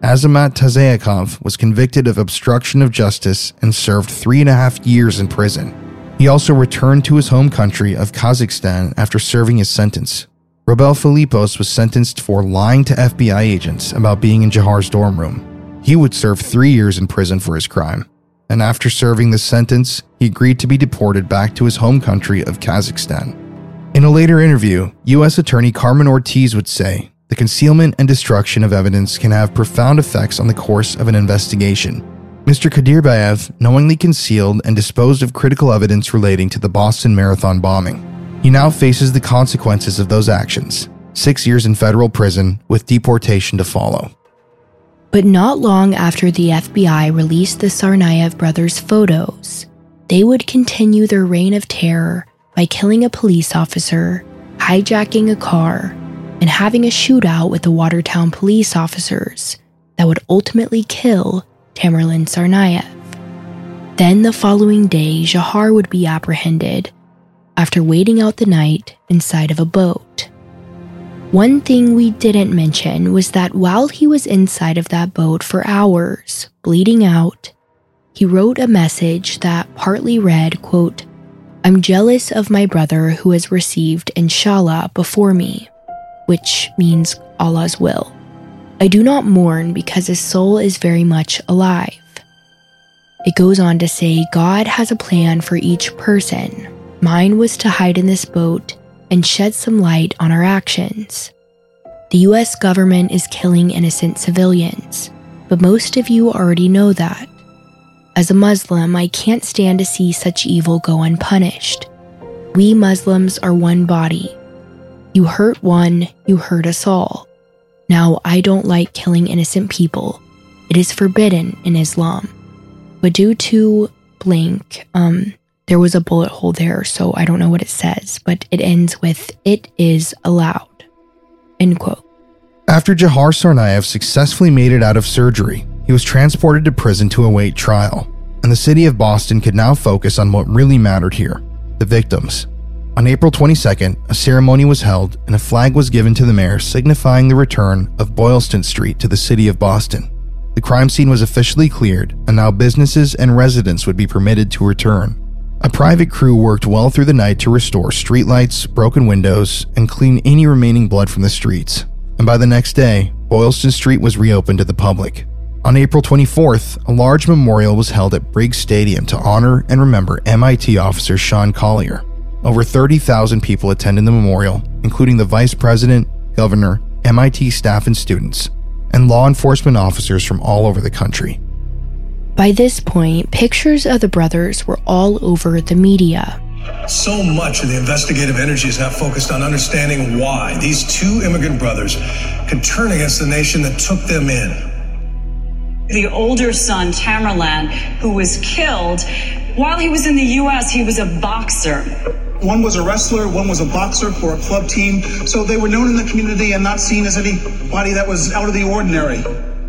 Azamat Tazhayakov was convicted of obstruction of justice and served three and a half years in prison. He also returned to his home country of Kazakhstan after serving his sentence. Robel Phillipos was sentenced for lying to FBI agents about being in Jahar's dorm room he would serve three years in prison for his crime, and after serving the sentence, he agreed to be deported back to his home country of Kazakhstan. In a later interview, U.S. Attorney Carmen Ortiz would say, the concealment and destruction of evidence can have profound effects on the course of an investigation. Mr. Kadyrbayev knowingly concealed and disposed of critical evidence relating to the Boston Marathon bombing. He now faces the consequences of those actions six years in federal prison with deportation to follow. But not long after the FBI released the Tsarnaev brothers' photos, they would continue their reign of terror by killing a police officer, hijacking a car, and having a shootout with the Watertown police officers that would ultimately kill Tamerlan Tsarnaev. Then the following day, Jahar would be apprehended after waiting out the night inside of a boat. One thing we didn't mention was that while he was inside of that boat for hours, bleeding out, he wrote a message that partly read, quote, I'm jealous of my brother who has received inshallah before me, which means Allah's will. I do not mourn because his soul is very much alive. It goes on to say, God has a plan for each person. Mine was to hide in this boat and shed some light on our actions. The US government is killing innocent civilians, but most of you already know that. As a Muslim, I can't stand to see such evil go unpunished. We Muslims are one body. You hurt one, you hurt us all. Now, I don't like killing innocent people. It is forbidden in Islam. But due to blank, um, there was a bullet hole there, so I don't know what it says, but it ends with, it is allowed. End quote. After Jahar Tsarnaev successfully made it out of surgery, he was transported to prison to await trial, and the city of Boston could now focus on what really mattered here the victims. On April 22nd, a ceremony was held and a flag was given to the mayor signifying the return of Boylston Street to the city of Boston. The crime scene was officially cleared, and now businesses and residents would be permitted to return. A private crew worked well through the night to restore streetlights, broken windows, and clean any remaining blood from the streets. And by the next day, Boylston Street was reopened to the public. On April 24th, a large memorial was held at Briggs Stadium to honor and remember MIT officer Sean Collier. Over 30,000 people attended the memorial, including the vice president, governor, MIT staff and students, and law enforcement officers from all over the country. By this point, pictures of the brothers were all over the media. So much of the investigative energy is now focused on understanding why these two immigrant brothers could turn against the nation that took them in. The older son, Tamerlan, who was killed, while he was in the U.S., he was a boxer. One was a wrestler, one was a boxer for a club team, so they were known in the community and not seen as anybody that was out of the ordinary.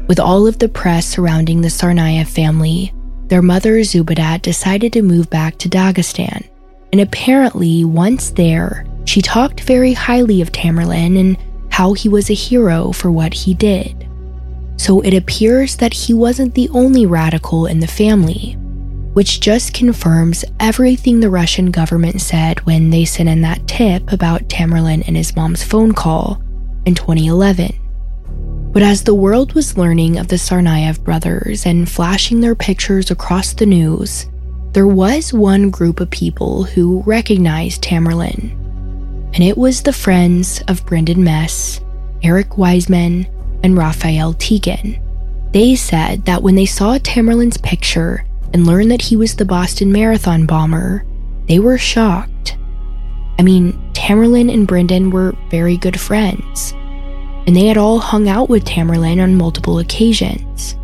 With all of the press surrounding the Tsarnaev family, their mother Zubeidat decided to move back to Dagestan. And apparently, once there, she talked very highly of Tamerlan and how he was a hero for what he did. So it appears that he wasn't the only radical in the family, which just confirms everything the Russian government said when they sent in that tip about Tamerlan and his mom's phone call in 2011. But as the world was learning of the Tsarnaev brothers and flashing their pictures across the news, there was one group of people who recognized Tamerlan. And it was the friends of Brendan Mess, Eric Weissman, and Raphael Teken. They said that when they saw Tamerlan's picture and learned that he was the Boston Marathon bomber, they were shocked. I mean, Tamerlan and Brendan were very good friends and they had all hung out with Tamerlan on multiple occasions.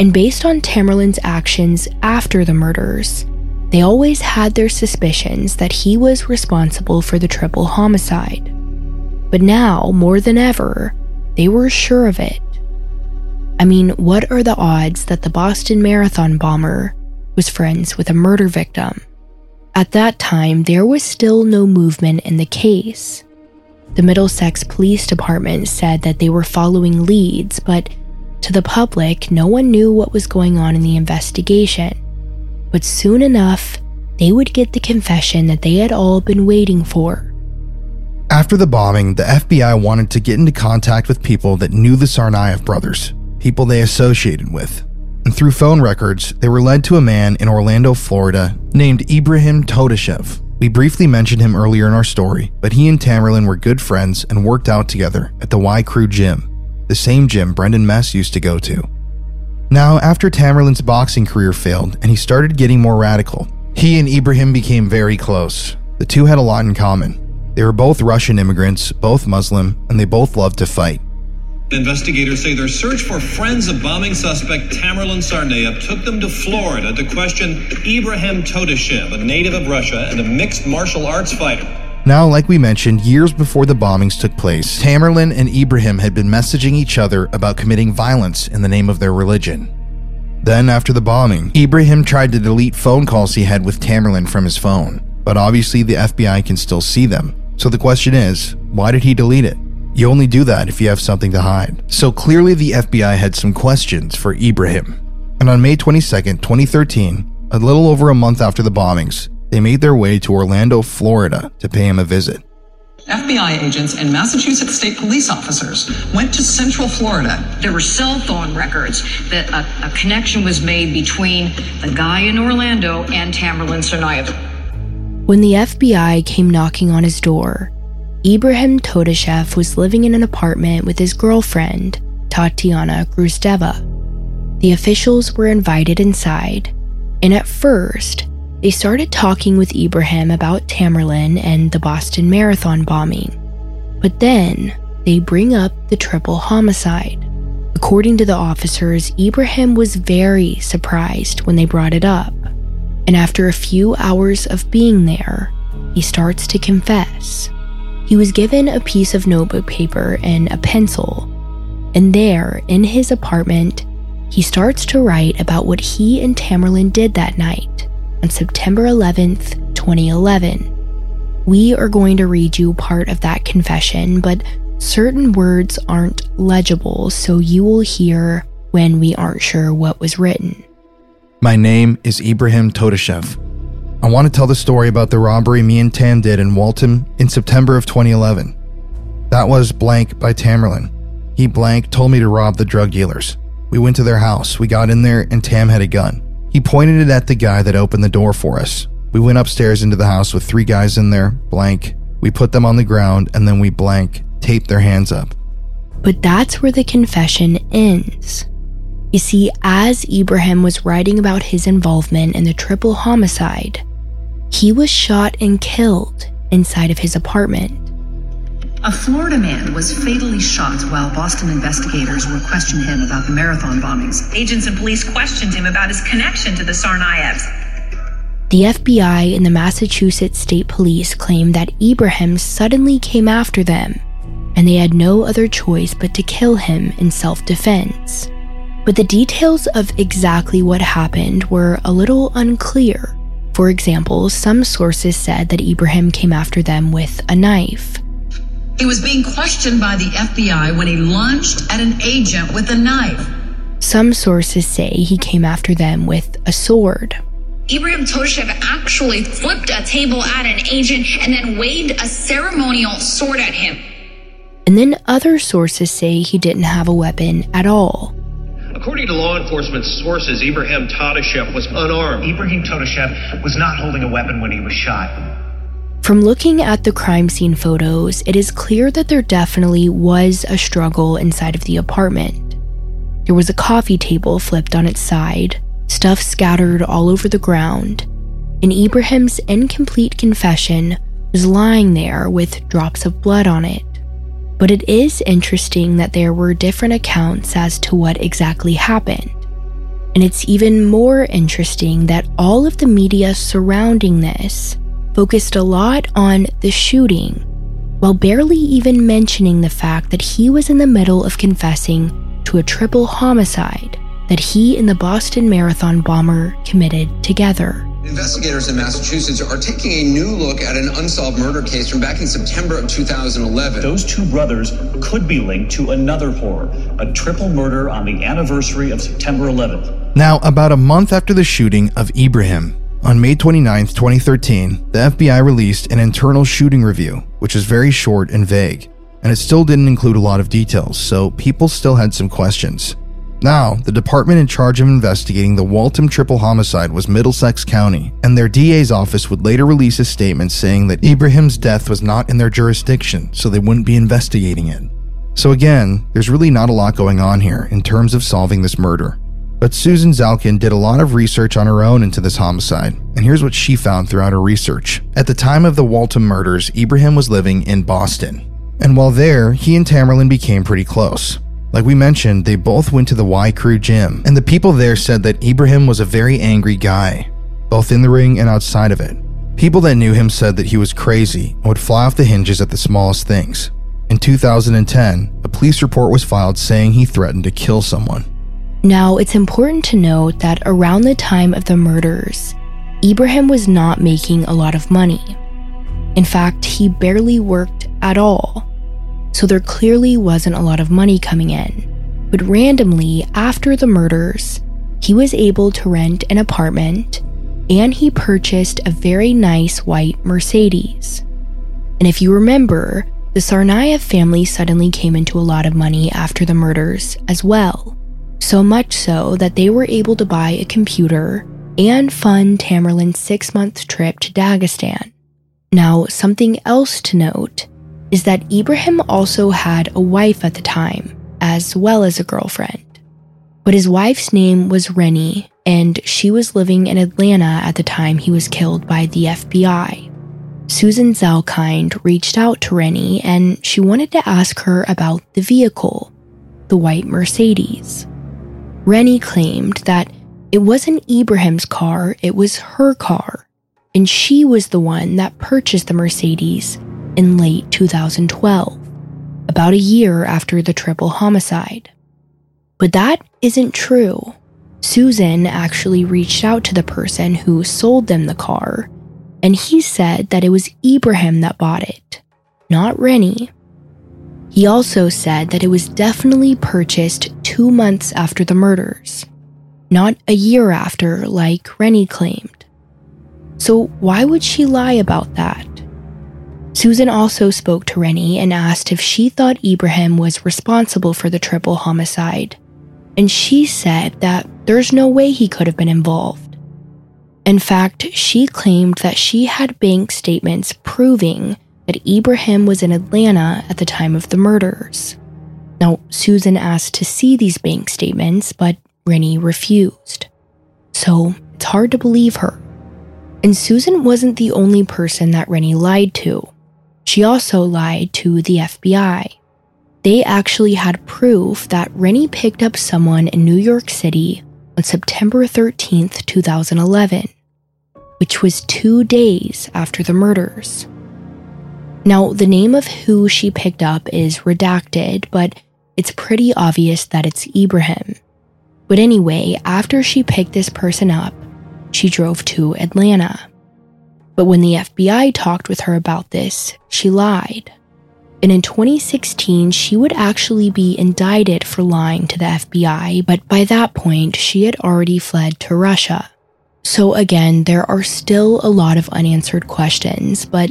And based on Tamerlan's actions after the murders, They always had their suspicions that he was responsible for the triple homicide. But now, more than ever, they were sure of it. I mean, what are the odds that the Boston Marathon bomber was friends with a murder victim? At that time, there was still no movement in the case. The Middlesex Police Department said that they were following leads, but to the public, no one knew what was going on in the investigation. But soon enough, they would get the confession that they had all been waiting for. After the bombing, the FBI wanted to get into contact with people that knew the Tsarnaev brothers, people they associated with and through phone records, they were led to a man in Orlando, Florida, named Ibrahim Todashev. We briefly mentioned him earlier in our story, but he and Tamerlan were good friends and worked out together at the Wai Kru gym, the same gym Brendan Mess used to go to. Now, after Tamerlan's boxing career failed and he started getting more radical, he and Ibrahim became very close. The two had a lot in common. They were both Russian immigrants, both Muslim, and they both loved to fight. Investigators say their search for friends of bombing suspect Tamerlan Tsarnaev took them to Florida to question Ibrahim Todashev, a native of Russia and a mixed martial arts fighter. Now, like we mentioned, years before the bombings took place, Tamerlan and Ibrahim had been messaging each other about committing violence in the name of their religion. Then, after the bombing, Ibrahim tried to delete phone calls he had with Tamerlan from his phone, but obviously the FBI can still see them. So the question is, why did he delete it? You only do that if you have something to hide. So clearly, the FBI had some questions for Ibrahim. And on May 22, 2013, a little over a month after the bombings, they made their way to Orlando, Florida to pay him a visit. FBI agents and Massachusetts state police officers went to Central Florida. There were cell phone records that a, a connection was made between the guy in Orlando and Tamerlan Tsarnaev. When the FBI came knocking on his door, Ibrahim Todashev was living in an apartment with his girlfriend, Tatiana Gruzdeva. The officials were invited inside, and at first, they started talking with Ibrahim about Tamerlan and the Boston Marathon bombing. But then, they bring up the triple homicide. According to the officers, Ibrahim was very surprised when they brought it up. And after a few hours of being there, he starts to confess. He was given a piece of notebook paper and a pencil. And there, in his apartment, he starts to write about what he and Tamerlan did that night on September 11th, 2011. We are going to read you part of that confession, but certain words aren't legible, so you will hear when we aren't sure what was written. My name is Ibrahim Todashev. I want to tell the story about the robbery me and Tam did in Waltham in September of 2011. That was blank by Tamerlan. He blank told me to rob the drug dealers. We went to their house, we got in there, and Tam had a gun. He pointed it at the guy that opened the door for us. We went upstairs into the house with three guys in there, blank. We put them on the ground, and then we blank taped their hands up. But that's where the confession ends. You see, as Ibrahim was writing about his involvement in the triple homicide, he was shot and killed inside of his apartment. A Florida man was fatally shot while Boston investigators were questioning him about the marathon bombings. Agents and police questioned him about his connection to the Tsarnaevs. The FBI and the Massachusetts State Police claimed that Ibrahim suddenly came after them, and they had no other choice but to kill him in self defense. But the details of exactly what happened were a little unclear. For example, some sources said that Ibrahim came after them with a knife. He was being questioned by the FBI when he lunged at an agent with a knife. Some sources say he came after them with a sword. Ibrahim Todashev actually flipped a table at an agent and then waved a ceremonial sword at him. And then other sources say he didn't have a weapon at all. According to law enforcement sources, Ibrahim Todashev was unarmed. Ibrahim Todashev was not holding a weapon when he was shot. From looking at the crime scene photos, it is clear that there definitely was a struggle inside of the apartment. There was a coffee table flipped on its side, stuff scattered all over the ground, and Ibrahim's incomplete confession was lying there with drops of blood on it. But it is interesting that there were different accounts as to what exactly happened. And it's even more interesting that all of the media surrounding this focused a lot on the shooting, while barely even mentioning the fact that he was in the middle of confessing to a triple homicide that he and the Boston Marathon bomber committed together. Investigators in Massachusetts are taking a new look at an unsolved murder case from back in September of 2011. Those two brothers could be linked to another horror, a triple murder on the anniversary of September 11th. Now, about a month after the shooting of Ibrahim, on May 29, 2013, the FBI released an internal shooting review, which is very short and vague, and it still didn't include a lot of details, so people still had some questions. Now, the department in charge of investigating the Waltham triple homicide was Middlesex County, and their DA's office would later release a statement saying that Ibrahim's death was not in their jurisdiction, so they wouldn't be investigating it. So, again, there's really not a lot going on here in terms of solving this murder. But Susan Zalkind did a lot of research on her own into this homicide, and here's what she found throughout her research. At the time of the Waltham murders, Ibrahim was living in Boston. And while there, he and Tamerlan became pretty close. Like we mentioned, they both went to the Wai Kru gym, and the people there said that Ibrahim was a very angry guy, both in the ring and outside of it. People that knew him said that he was crazy and would fly off the hinges at the smallest things. In 2010, a police report was filed saying he threatened to kill someone. Now, it's important to note that around the time of the murders, Ibrahim was not making a lot of money. In fact, he barely worked at all so there clearly wasn't a lot of money coming in. But randomly, after the murders, he was able to rent an apartment and he purchased a very nice white Mercedes. And if you remember, the Tsarnaev family suddenly came into a lot of money after the murders as well. So much so that they were able to buy a computer and fund Tamerlan's six month trip to Dagestan. Now, something else to note is that Ibrahim also had a wife at the time, as well as a girlfriend. But his wife's name was Rennie, and she was living in Atlanta at the time he was killed by the FBI. Susan Zalkind reached out to Rennie and she wanted to ask her about the vehicle, the white Mercedes. Rennie claimed that it wasn't Ibrahim's car, it was her car, and she was the one that purchased the Mercedes in late 2012, about a year after the triple homicide. But that isn't true. Susan actually reached out to the person who sold them the car, and he said that it was Ibrahim that bought it, not Rennie. He also said that it was definitely purchased two months after the murders, not a year after, like Rennie claimed. So, why would she lie about that? Susan also spoke to Rennie and asked if she thought Ibrahim was responsible for the triple homicide, and she said that there's no way he could have been involved. In fact, she claimed that she had bank statements proving that Ibrahim was in Atlanta at the time of the murders. Now, Susan asked to see these bank statements, but Rennie refused. So, it's hard to believe her. And Susan wasn't the only person that Rennie lied to. She also lied to the FBI. They actually had proof that Rennie picked up someone in New York City on September 13th, 2011, which was two days after the murders. Now, the name of who she picked up is redacted, but it's pretty obvious that it's Ibrahim. But anyway, after she picked this person up, she drove to Atlanta. But when the FBI talked with her about this, she lied. And in 2016, she would actually be indicted for lying to the FBI, but by that point, she had already fled to Russia. So again, there are still a lot of unanswered questions, but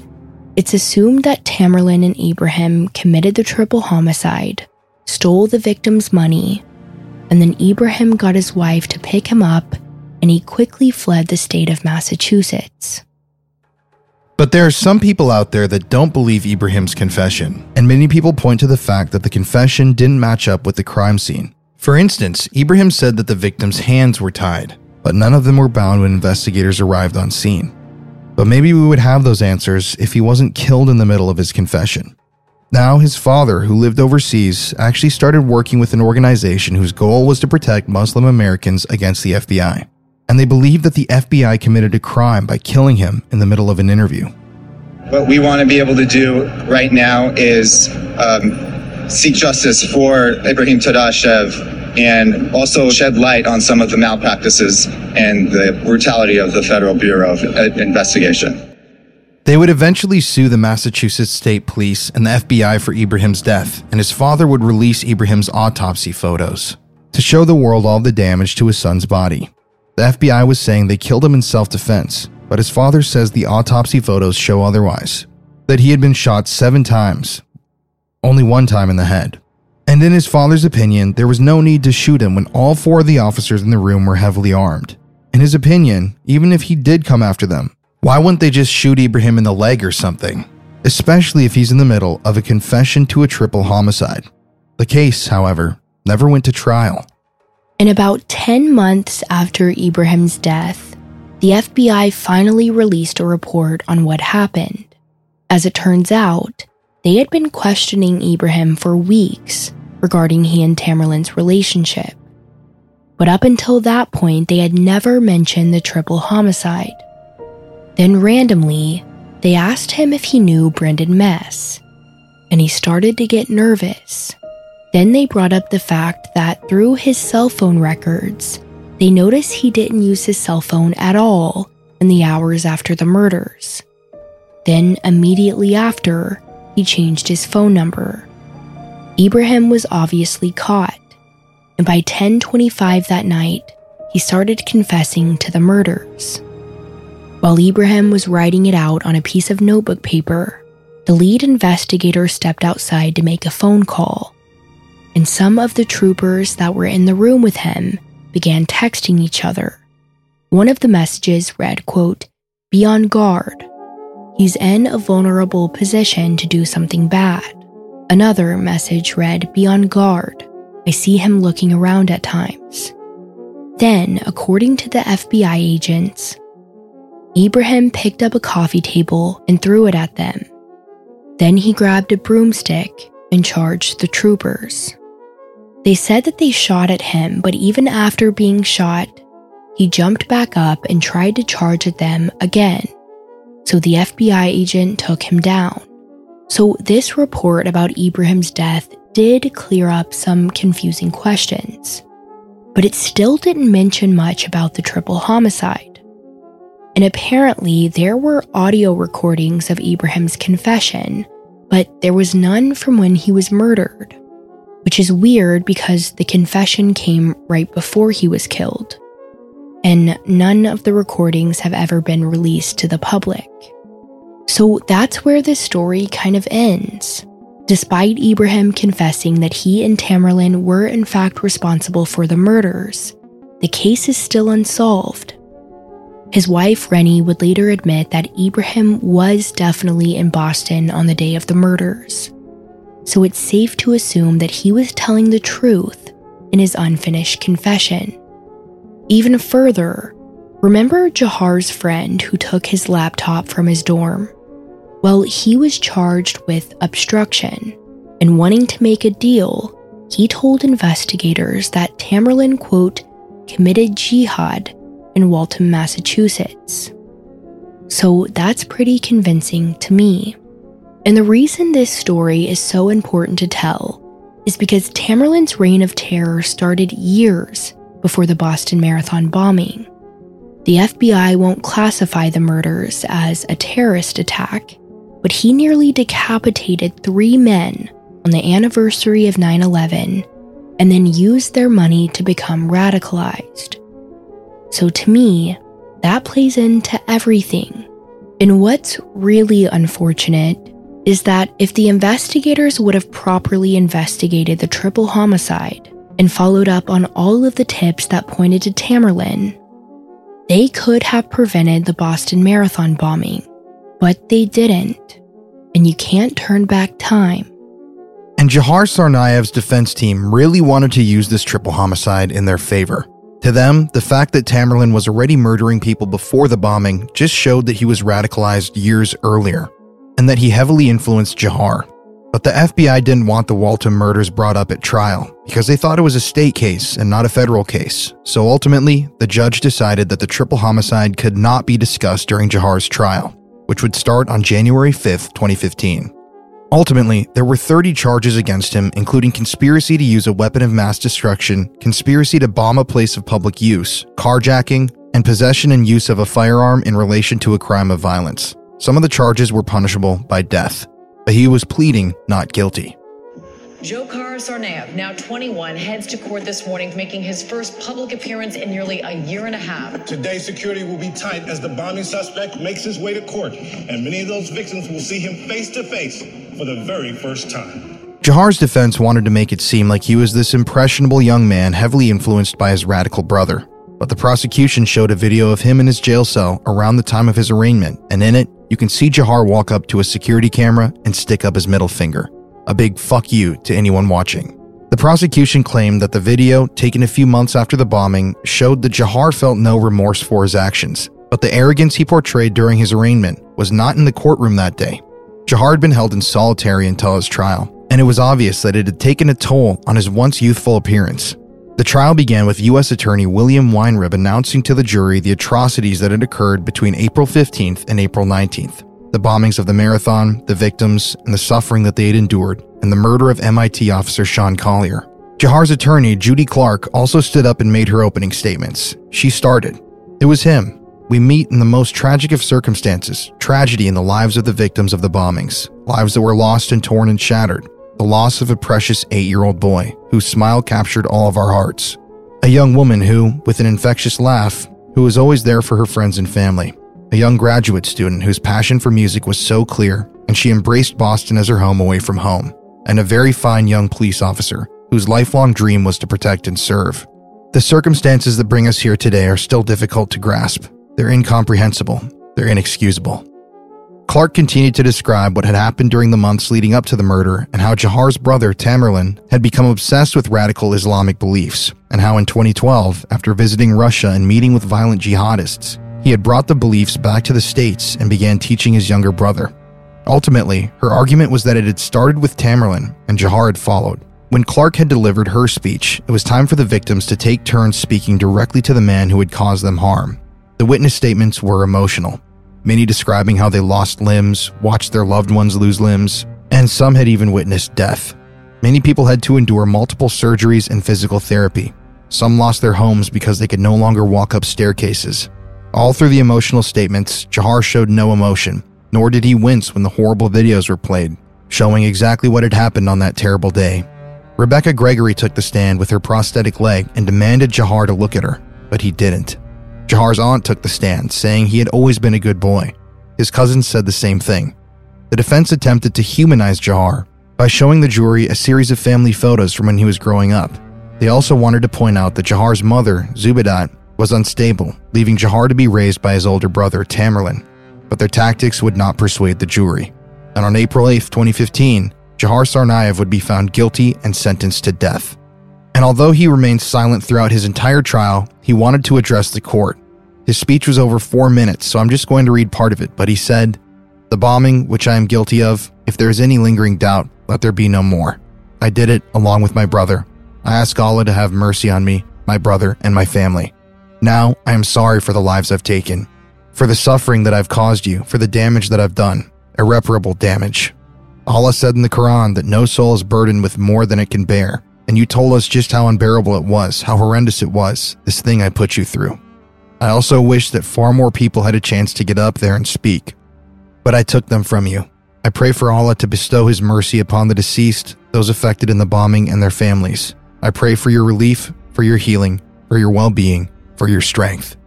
it's assumed that Tamerlan and Ibrahim committed the triple homicide, stole the victim's money, and then Ibrahim got his wife to pick him up, and he quickly fled the state of Massachusetts. But there are some people out there that don't believe Ibrahim's confession, and many people point to the fact that the confession didn't match up with the crime scene. For instance, Ibrahim said that the victim's hands were tied, but none of them were bound when investigators arrived on scene. But maybe we would have those answers if he wasn't killed in the middle of his confession. Now, his father, who lived overseas, actually started working with an organization whose goal was to protect Muslim Americans against the FBI. And they believe that the FBI committed a crime by killing him in the middle of an interview. What we want to be able to do right now is um, seek justice for Ibrahim Todashev and also shed light on some of the malpractices and the brutality of the Federal Bureau of Investigation. They would eventually sue the Massachusetts State Police and the FBI for Ibrahim's death, and his father would release Ibrahim's autopsy photos to show the world all the damage to his son's body. The FBI was saying they killed him in self defense, but his father says the autopsy photos show otherwise that he had been shot seven times, only one time in the head. And in his father's opinion, there was no need to shoot him when all four of the officers in the room were heavily armed. In his opinion, even if he did come after them, why wouldn't they just shoot Ibrahim in the leg or something? Especially if he's in the middle of a confession to a triple homicide. The case, however, never went to trial. In about 10 months after Ibrahim's death, the FBI finally released a report on what happened. As it turns out, they had been questioning Ibrahim for weeks regarding he and Tamerlan's relationship. But up until that point, they had never mentioned the triple homicide. Then randomly, they asked him if he knew Brendan Mess, and he started to get nervous. Then they brought up the fact that through his cell phone records, they noticed he didn't use his cell phone at all in the hours after the murders. Then, immediately after, he changed his phone number. Ibrahim was obviously caught, and by 10:25 that night, he started confessing to the murders. While Ibrahim was writing it out on a piece of notebook paper, the lead investigator stepped outside to make a phone call. And some of the troopers that were in the room with him began texting each other. One of the messages read, quote, Be on guard. He's in a vulnerable position to do something bad. Another message read, Be on guard. I see him looking around at times. Then, according to the FBI agents, Ibrahim picked up a coffee table and threw it at them. Then he grabbed a broomstick and charged the troopers. They said that they shot at him, but even after being shot, he jumped back up and tried to charge at them again. So the FBI agent took him down. So this report about Ibrahim's death did clear up some confusing questions, but it still didn't mention much about the triple homicide. And apparently, there were audio recordings of Ibrahim's confession, but there was none from when he was murdered, which is weird because the confession came right before he was killed. And none of the recordings have ever been released to the public. So that's where this story kind of ends. Despite Ibrahim confessing that he and Tamerlan were in fact responsible for the murders, the case is still unsolved his wife, Rennie, would later admit that Ibrahim was definitely in Boston on the day of the murders. So it's safe to assume that he was telling the truth in his unfinished confession. Even further, remember Jahar's friend who took his laptop from his dorm? Well, he was charged with obstruction, and wanting to make a deal, he told investigators that Tamerlan, quote, committed jihad in Waltham, Massachusetts. So that's pretty convincing to me. And the reason this story is so important to tell is because Tamerlan's reign of terror started years before the Boston Marathon bombing. The FBI won't classify the murders as a terrorist attack, but he nearly decapitated three men on the anniversary of 9 11 and then used their money to become radicalized. So to me, that plays into everything. And what's really unfortunate is that if the investigators would have properly investigated the triple homicide and followed up on all of the tips that pointed to Tamerlan, they could have prevented the Boston Marathon bombing, but they didn't. And you can't turn back time. And Jahar Tsarnaev's defense team really wanted to use this triple homicide in their favor. To them, the fact that Tamerlan was already murdering people before the bombing just showed that he was radicalized years earlier, and that he heavily influenced Jahar. But the FBI didn't want the Waltham murders brought up at trial because they thought it was a state case and not a federal case. So ultimately, the judge decided that the triple homicide could not be discussed during Jahar's trial, which would start on January 5th, 2015. Ultimately, there were 30 charges against him, including conspiracy to use a weapon of mass destruction, conspiracy to bomb a place of public use, carjacking, and possession and use of a firearm in relation to a crime of violence. Some of the charges were punishable by death, but he was pleading not guilty. Dzhokhar Tsarnaev, now 21, heads to court this morning, making his first public appearance in nearly a year and a half. Today, security will be tight as the bombing suspect makes his way to court, and many of those victims will see him face to face for the very first time. Jahar's defense wanted to make it seem like he was this impressionable young man heavily influenced by his radical brother. But the prosecution showed a video of him in his jail cell around the time of his arraignment, and in it, you can see Jahar walk up to a security camera and stick up his middle finger a big fuck you to anyone watching. The prosecution claimed that the video, taken a few months after the bombing, showed that Jahar felt no remorse for his actions, but the arrogance he portrayed during his arraignment was not in the courtroom that day. Jahar had been held in solitary until his trial, and it was obvious that it had taken a toll on his once youthful appearance. The trial began with U.S. Attorney William Weinreb announcing to the jury the atrocities that had occurred between April 15th and April 19th the bombings of the marathon, the victims, and the suffering that they had endured, and the murder of MIT officer Sean Collier. Jahar's attorney, Judy Clarke, also stood up and made her opening statements. She started. It was him. We meet in the most tragic of circumstances tragedy in the lives of the victims of the bombings, lives that were lost and torn and shattered, the loss of a precious eight year old boy whose smile captured all of our hearts, a young woman who, with an infectious laugh, who was always there for her friends and family, a young graduate student whose passion for music was so clear and she embraced Boston as her home away from home, and a very fine young police officer whose lifelong dream was to protect and serve. The circumstances that bring us here today are still difficult to grasp. They're incomprehensible. They're inexcusable. Clarke continued to describe what had happened during the months leading up to the murder and how Jahar's brother, Tamerlan, had become obsessed with radical Islamic beliefs, and how in 2012, after visiting Russia and meeting with violent jihadists, he had brought the beliefs back to the States and began teaching his younger brother. Ultimately, her argument was that it had started with Tamerlan and Jahar had followed. When Clarke had delivered her speech, it was time for the victims to take turns speaking directly to the man who had caused them harm. The witness statements were emotional, many describing how they lost limbs, watched their loved ones lose limbs, and some had even witnessed death. Many people had to endure multiple surgeries and physical therapy. Some lost their homes because they could no longer walk up staircases. All through the emotional statements, Jahar showed no emotion, nor did he wince when the horrible videos were played, showing exactly what had happened on that terrible day. Rebecca Gregory took the stand with her prosthetic leg and demanded Jahar to look at her, but he didn't. Jahar's aunt took the stand, saying he had always been a good boy. His cousins said the same thing. The defense attempted to humanize Jahar by showing the jury a series of family photos from when he was growing up. They also wanted to point out that Jahar's mother, Zubeidat, was unstable, leaving Jahar to be raised by his older brother, Tamerlan. But their tactics would not persuade the jury. And on April 8, 2015, Jahar Tsarnaev would be found guilty and sentenced to death. And although he remained silent throughout his entire trial, he wanted to address the court. His speech was over four minutes, so I'm just going to read part of it, but he said, The bombing, which I am guilty of, if there is any lingering doubt, let there be no more. I did it along with my brother. I ask Allah to have mercy on me, my brother, and my family. Now I am sorry for the lives I've taken, for the suffering that I've caused you, for the damage that I've done, irreparable damage. Allah said in the Quran that no soul is burdened with more than it can bear, and you told us just how unbearable it was, how horrendous it was, this thing I put you through. I also wish that far more people had a chance to get up there and speak, but I took them from you. I pray for Allah to bestow His mercy upon the deceased, those affected in the bombing, and their families. I pray for your relief, for your healing, for your well being, for your strength.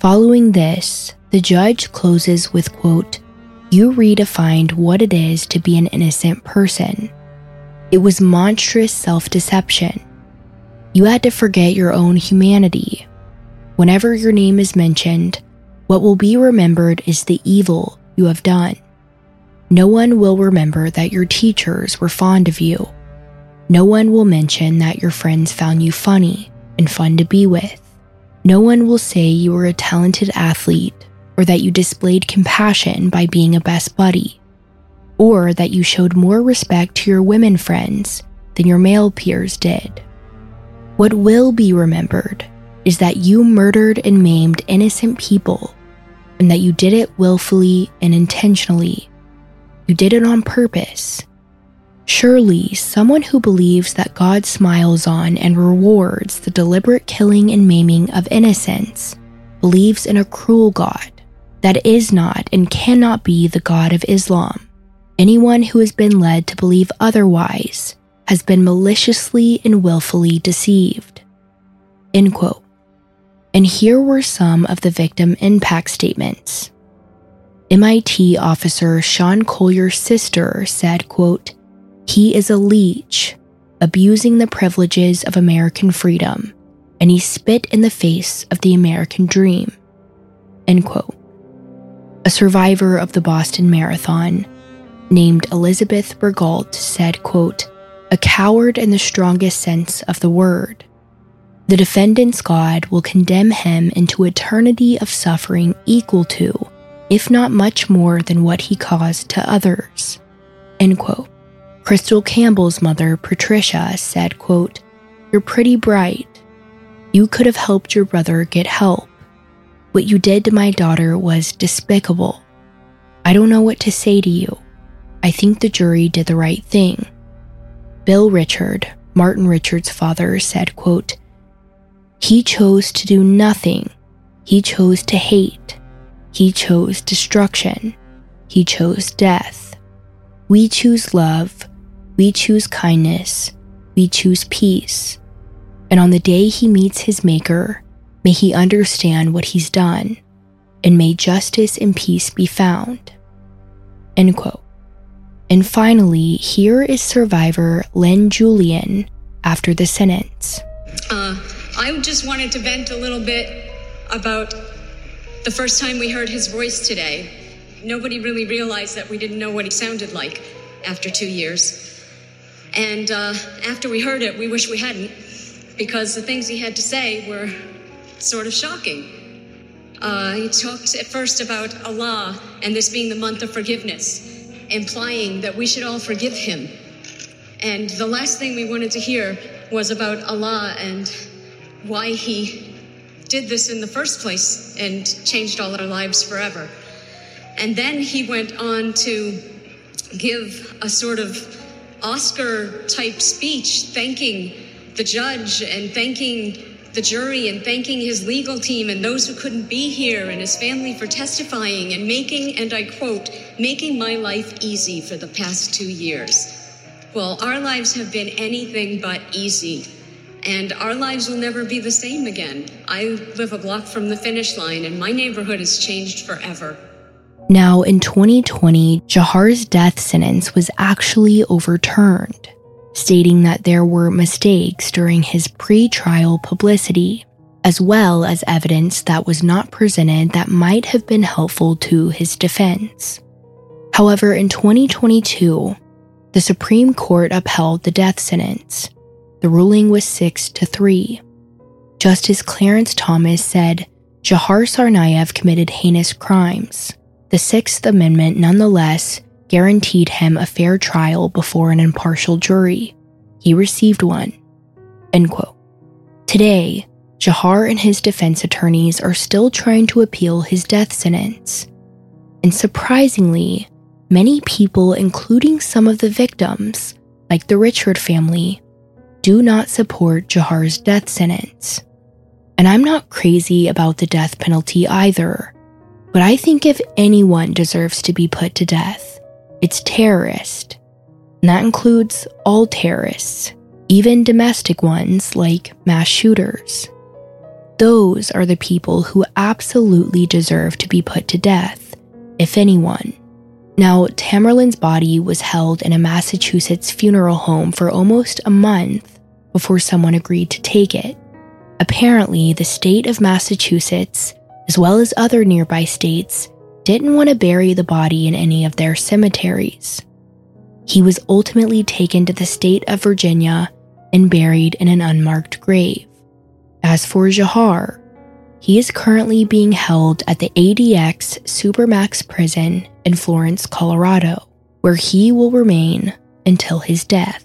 Following this, the judge closes with quote, You redefined what it is to be an innocent person. It was monstrous self deception. You had to forget your own humanity. Whenever your name is mentioned, what will be remembered is the evil you have done. No one will remember that your teachers were fond of you. No one will mention that your friends found you funny and fun to be with. No one will say you were a talented athlete or that you displayed compassion by being a best buddy. Or that you showed more respect to your women friends than your male peers did. What will be remembered is that you murdered and maimed innocent people and that you did it willfully and intentionally. You did it on purpose. Surely, someone who believes that God smiles on and rewards the deliberate killing and maiming of innocents believes in a cruel God that is not and cannot be the God of Islam. Anyone who has been led to believe otherwise has been maliciously and willfully deceived. End quote. And here were some of the victim impact statements. MIT officer Sean Collier's sister said, quote, He is a leech, abusing the privileges of American freedom, and he spit in the face of the American dream. End quote. A survivor of the Boston Marathon, named Elizabeth Bourgault, said, quote, a coward in the strongest sense of the word. The defendant's God will condemn him into eternity of suffering equal to, if not much more than what he caused to others. End quote. Krystle Campbell's mother, Patricia, said, quote, You're pretty bright. You could have helped your brother get help. What you did to my daughter was despicable. I don't know what to say to you. I think the jury did the right thing. Bill Richard, Martin Richard's father, said, quote, He chose to do nothing. He chose to hate. He chose destruction. He chose death. We choose love. We choose kindness. We choose peace. And on the day he meets his Maker, may he understand what he's done, and may justice and peace be found. End quote. And finally, here is survivor Lynn Julian after the sentence. Uh, I just wanted to vent a little bit about the first time we heard his voice today. Nobody really realized that we didn't know what he sounded like after two years. And uh, after we heard it, we wish we hadn't, because the things he had to say were sort of shocking. Uh, he talked at first about Allah and this being the month of forgiveness implying that we should all forgive him. And the last thing we wanted to hear was about Allah and why he did this in the first place and changed all our lives forever. And then he went on to give a sort of Oscar type speech thanking the judge and thanking the jury and thanking his legal team and those who couldn't be here and his family for testifying and making, and I quote, making my life easy for the past two years. Well, our lives have been anything but easy. And our lives will never be the same again. I live a block from the finish line, and my neighborhood has changed forever. Now, in 2020, Jahar's death sentence was actually overturned stating that there were mistakes during his pre trial publicity, as well as evidence that was not presented that might have been helpful to his defense. However, in 2022, the Supreme Court upheld the death sentence. The ruling was 6 to 3. Justice Clarence Thomas said Jahar Tsarnaev committed heinous crimes. The Sixth Amendment nonetheless guaranteed him a fair trial before an impartial jury. He received one. End quote. Today, Jahar and his defense attorneys are still trying to appeal his death sentence. And surprisingly, many people, including some of the victims, like the Richard family, do not support Jahar's death sentence. And I'm not crazy about the death penalty either, but I think if anyone deserves to be put to death, it's terrorist. And that includes all terrorists, even domestic ones like mass shooters. Those are the people who absolutely deserve to be put to death, if anyone. Now, Tamerlan's body was held in a Massachusetts funeral home for almost a month before someone agreed to take it. Apparently, the state of Massachusetts, as well as other nearby states, didn't want to bury the body in any of their cemeteries. He was ultimately taken to the state of Virginia and buried in an unmarked grave. As for Jahar, he is currently being held at the ADX Supermax prison in Florence, Colorado, where he will remain until his death.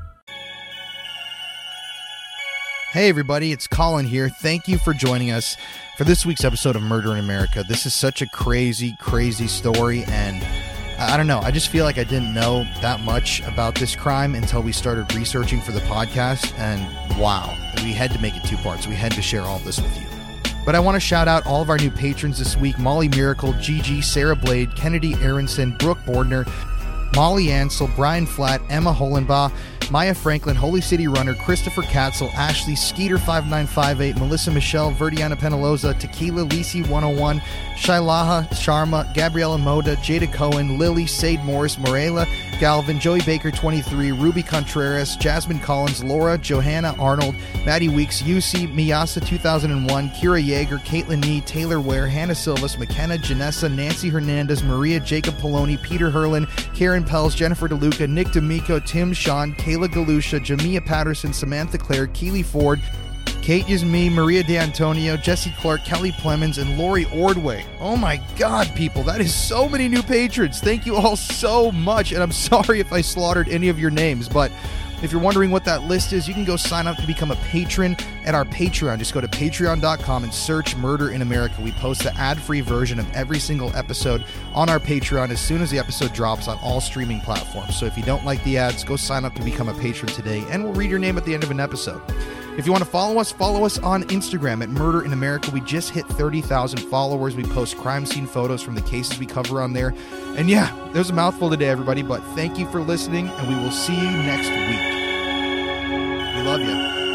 Hey, everybody, it's Colin here. Thank you for joining us for this week's episode of Murder in America. This is such a crazy, crazy story, and I don't know. I just feel like I didn't know that much about this crime until we started researching for the podcast, and wow, we had to make it two parts. We had to share all this with you. But I want to shout out all of our new patrons this week Molly Miracle, Gigi, Sarah Blade, Kennedy Aronson, Brooke Bordner, Molly Ansel, Brian Flatt, Emma Holenbaugh, Maya Franklin, Holy City Runner, Christopher Katzel, Ashley, Skeeter5958, Melissa Michelle, Verdiana Penaloza, Tequila Lisi 101, Shailaha Sharma, Gabriella Moda, Jada Cohen, Lily, Sade Morris, Morela, Galvin, Joey Baker 23, Ruby Contreras, Jasmine Collins, Laura, Johanna Arnold, Maddie Weeks, UC, Miyasa 2001, Kira Yeager, Caitlin Nee, Taylor Ware, Hannah Silvas, McKenna, Janessa, Nancy Hernandez, Maria Jacob Poloni, Peter Herlin, Karen Pels, Jennifer DeLuca, Nick D'Amico, Tim Sean, Kayla Galusha, Jamia Patterson, Samantha Claire, Keely Ford, Kate Yasmi, Maria D'Antonio, Jesse Clark, Kelly Plemons, and Lori Ordway. Oh my God, people, that is so many new patrons. Thank you all so much. And I'm sorry if I slaughtered any of your names, but if you're wondering what that list is, you can go sign up to become a patron at our Patreon. Just go to patreon.com and search Murder in America. We post the ad free version of every single episode on our Patreon as soon as the episode drops on all streaming platforms. So if you don't like the ads, go sign up to become a patron today, and we'll read your name at the end of an episode. If you want to follow us, follow us on Instagram at Murder in America. We just hit 30,000 followers. We post crime scene photos from the cases we cover on there. And yeah, there's a mouthful today, everybody, but thank you for listening, and we will see you next week. We love you.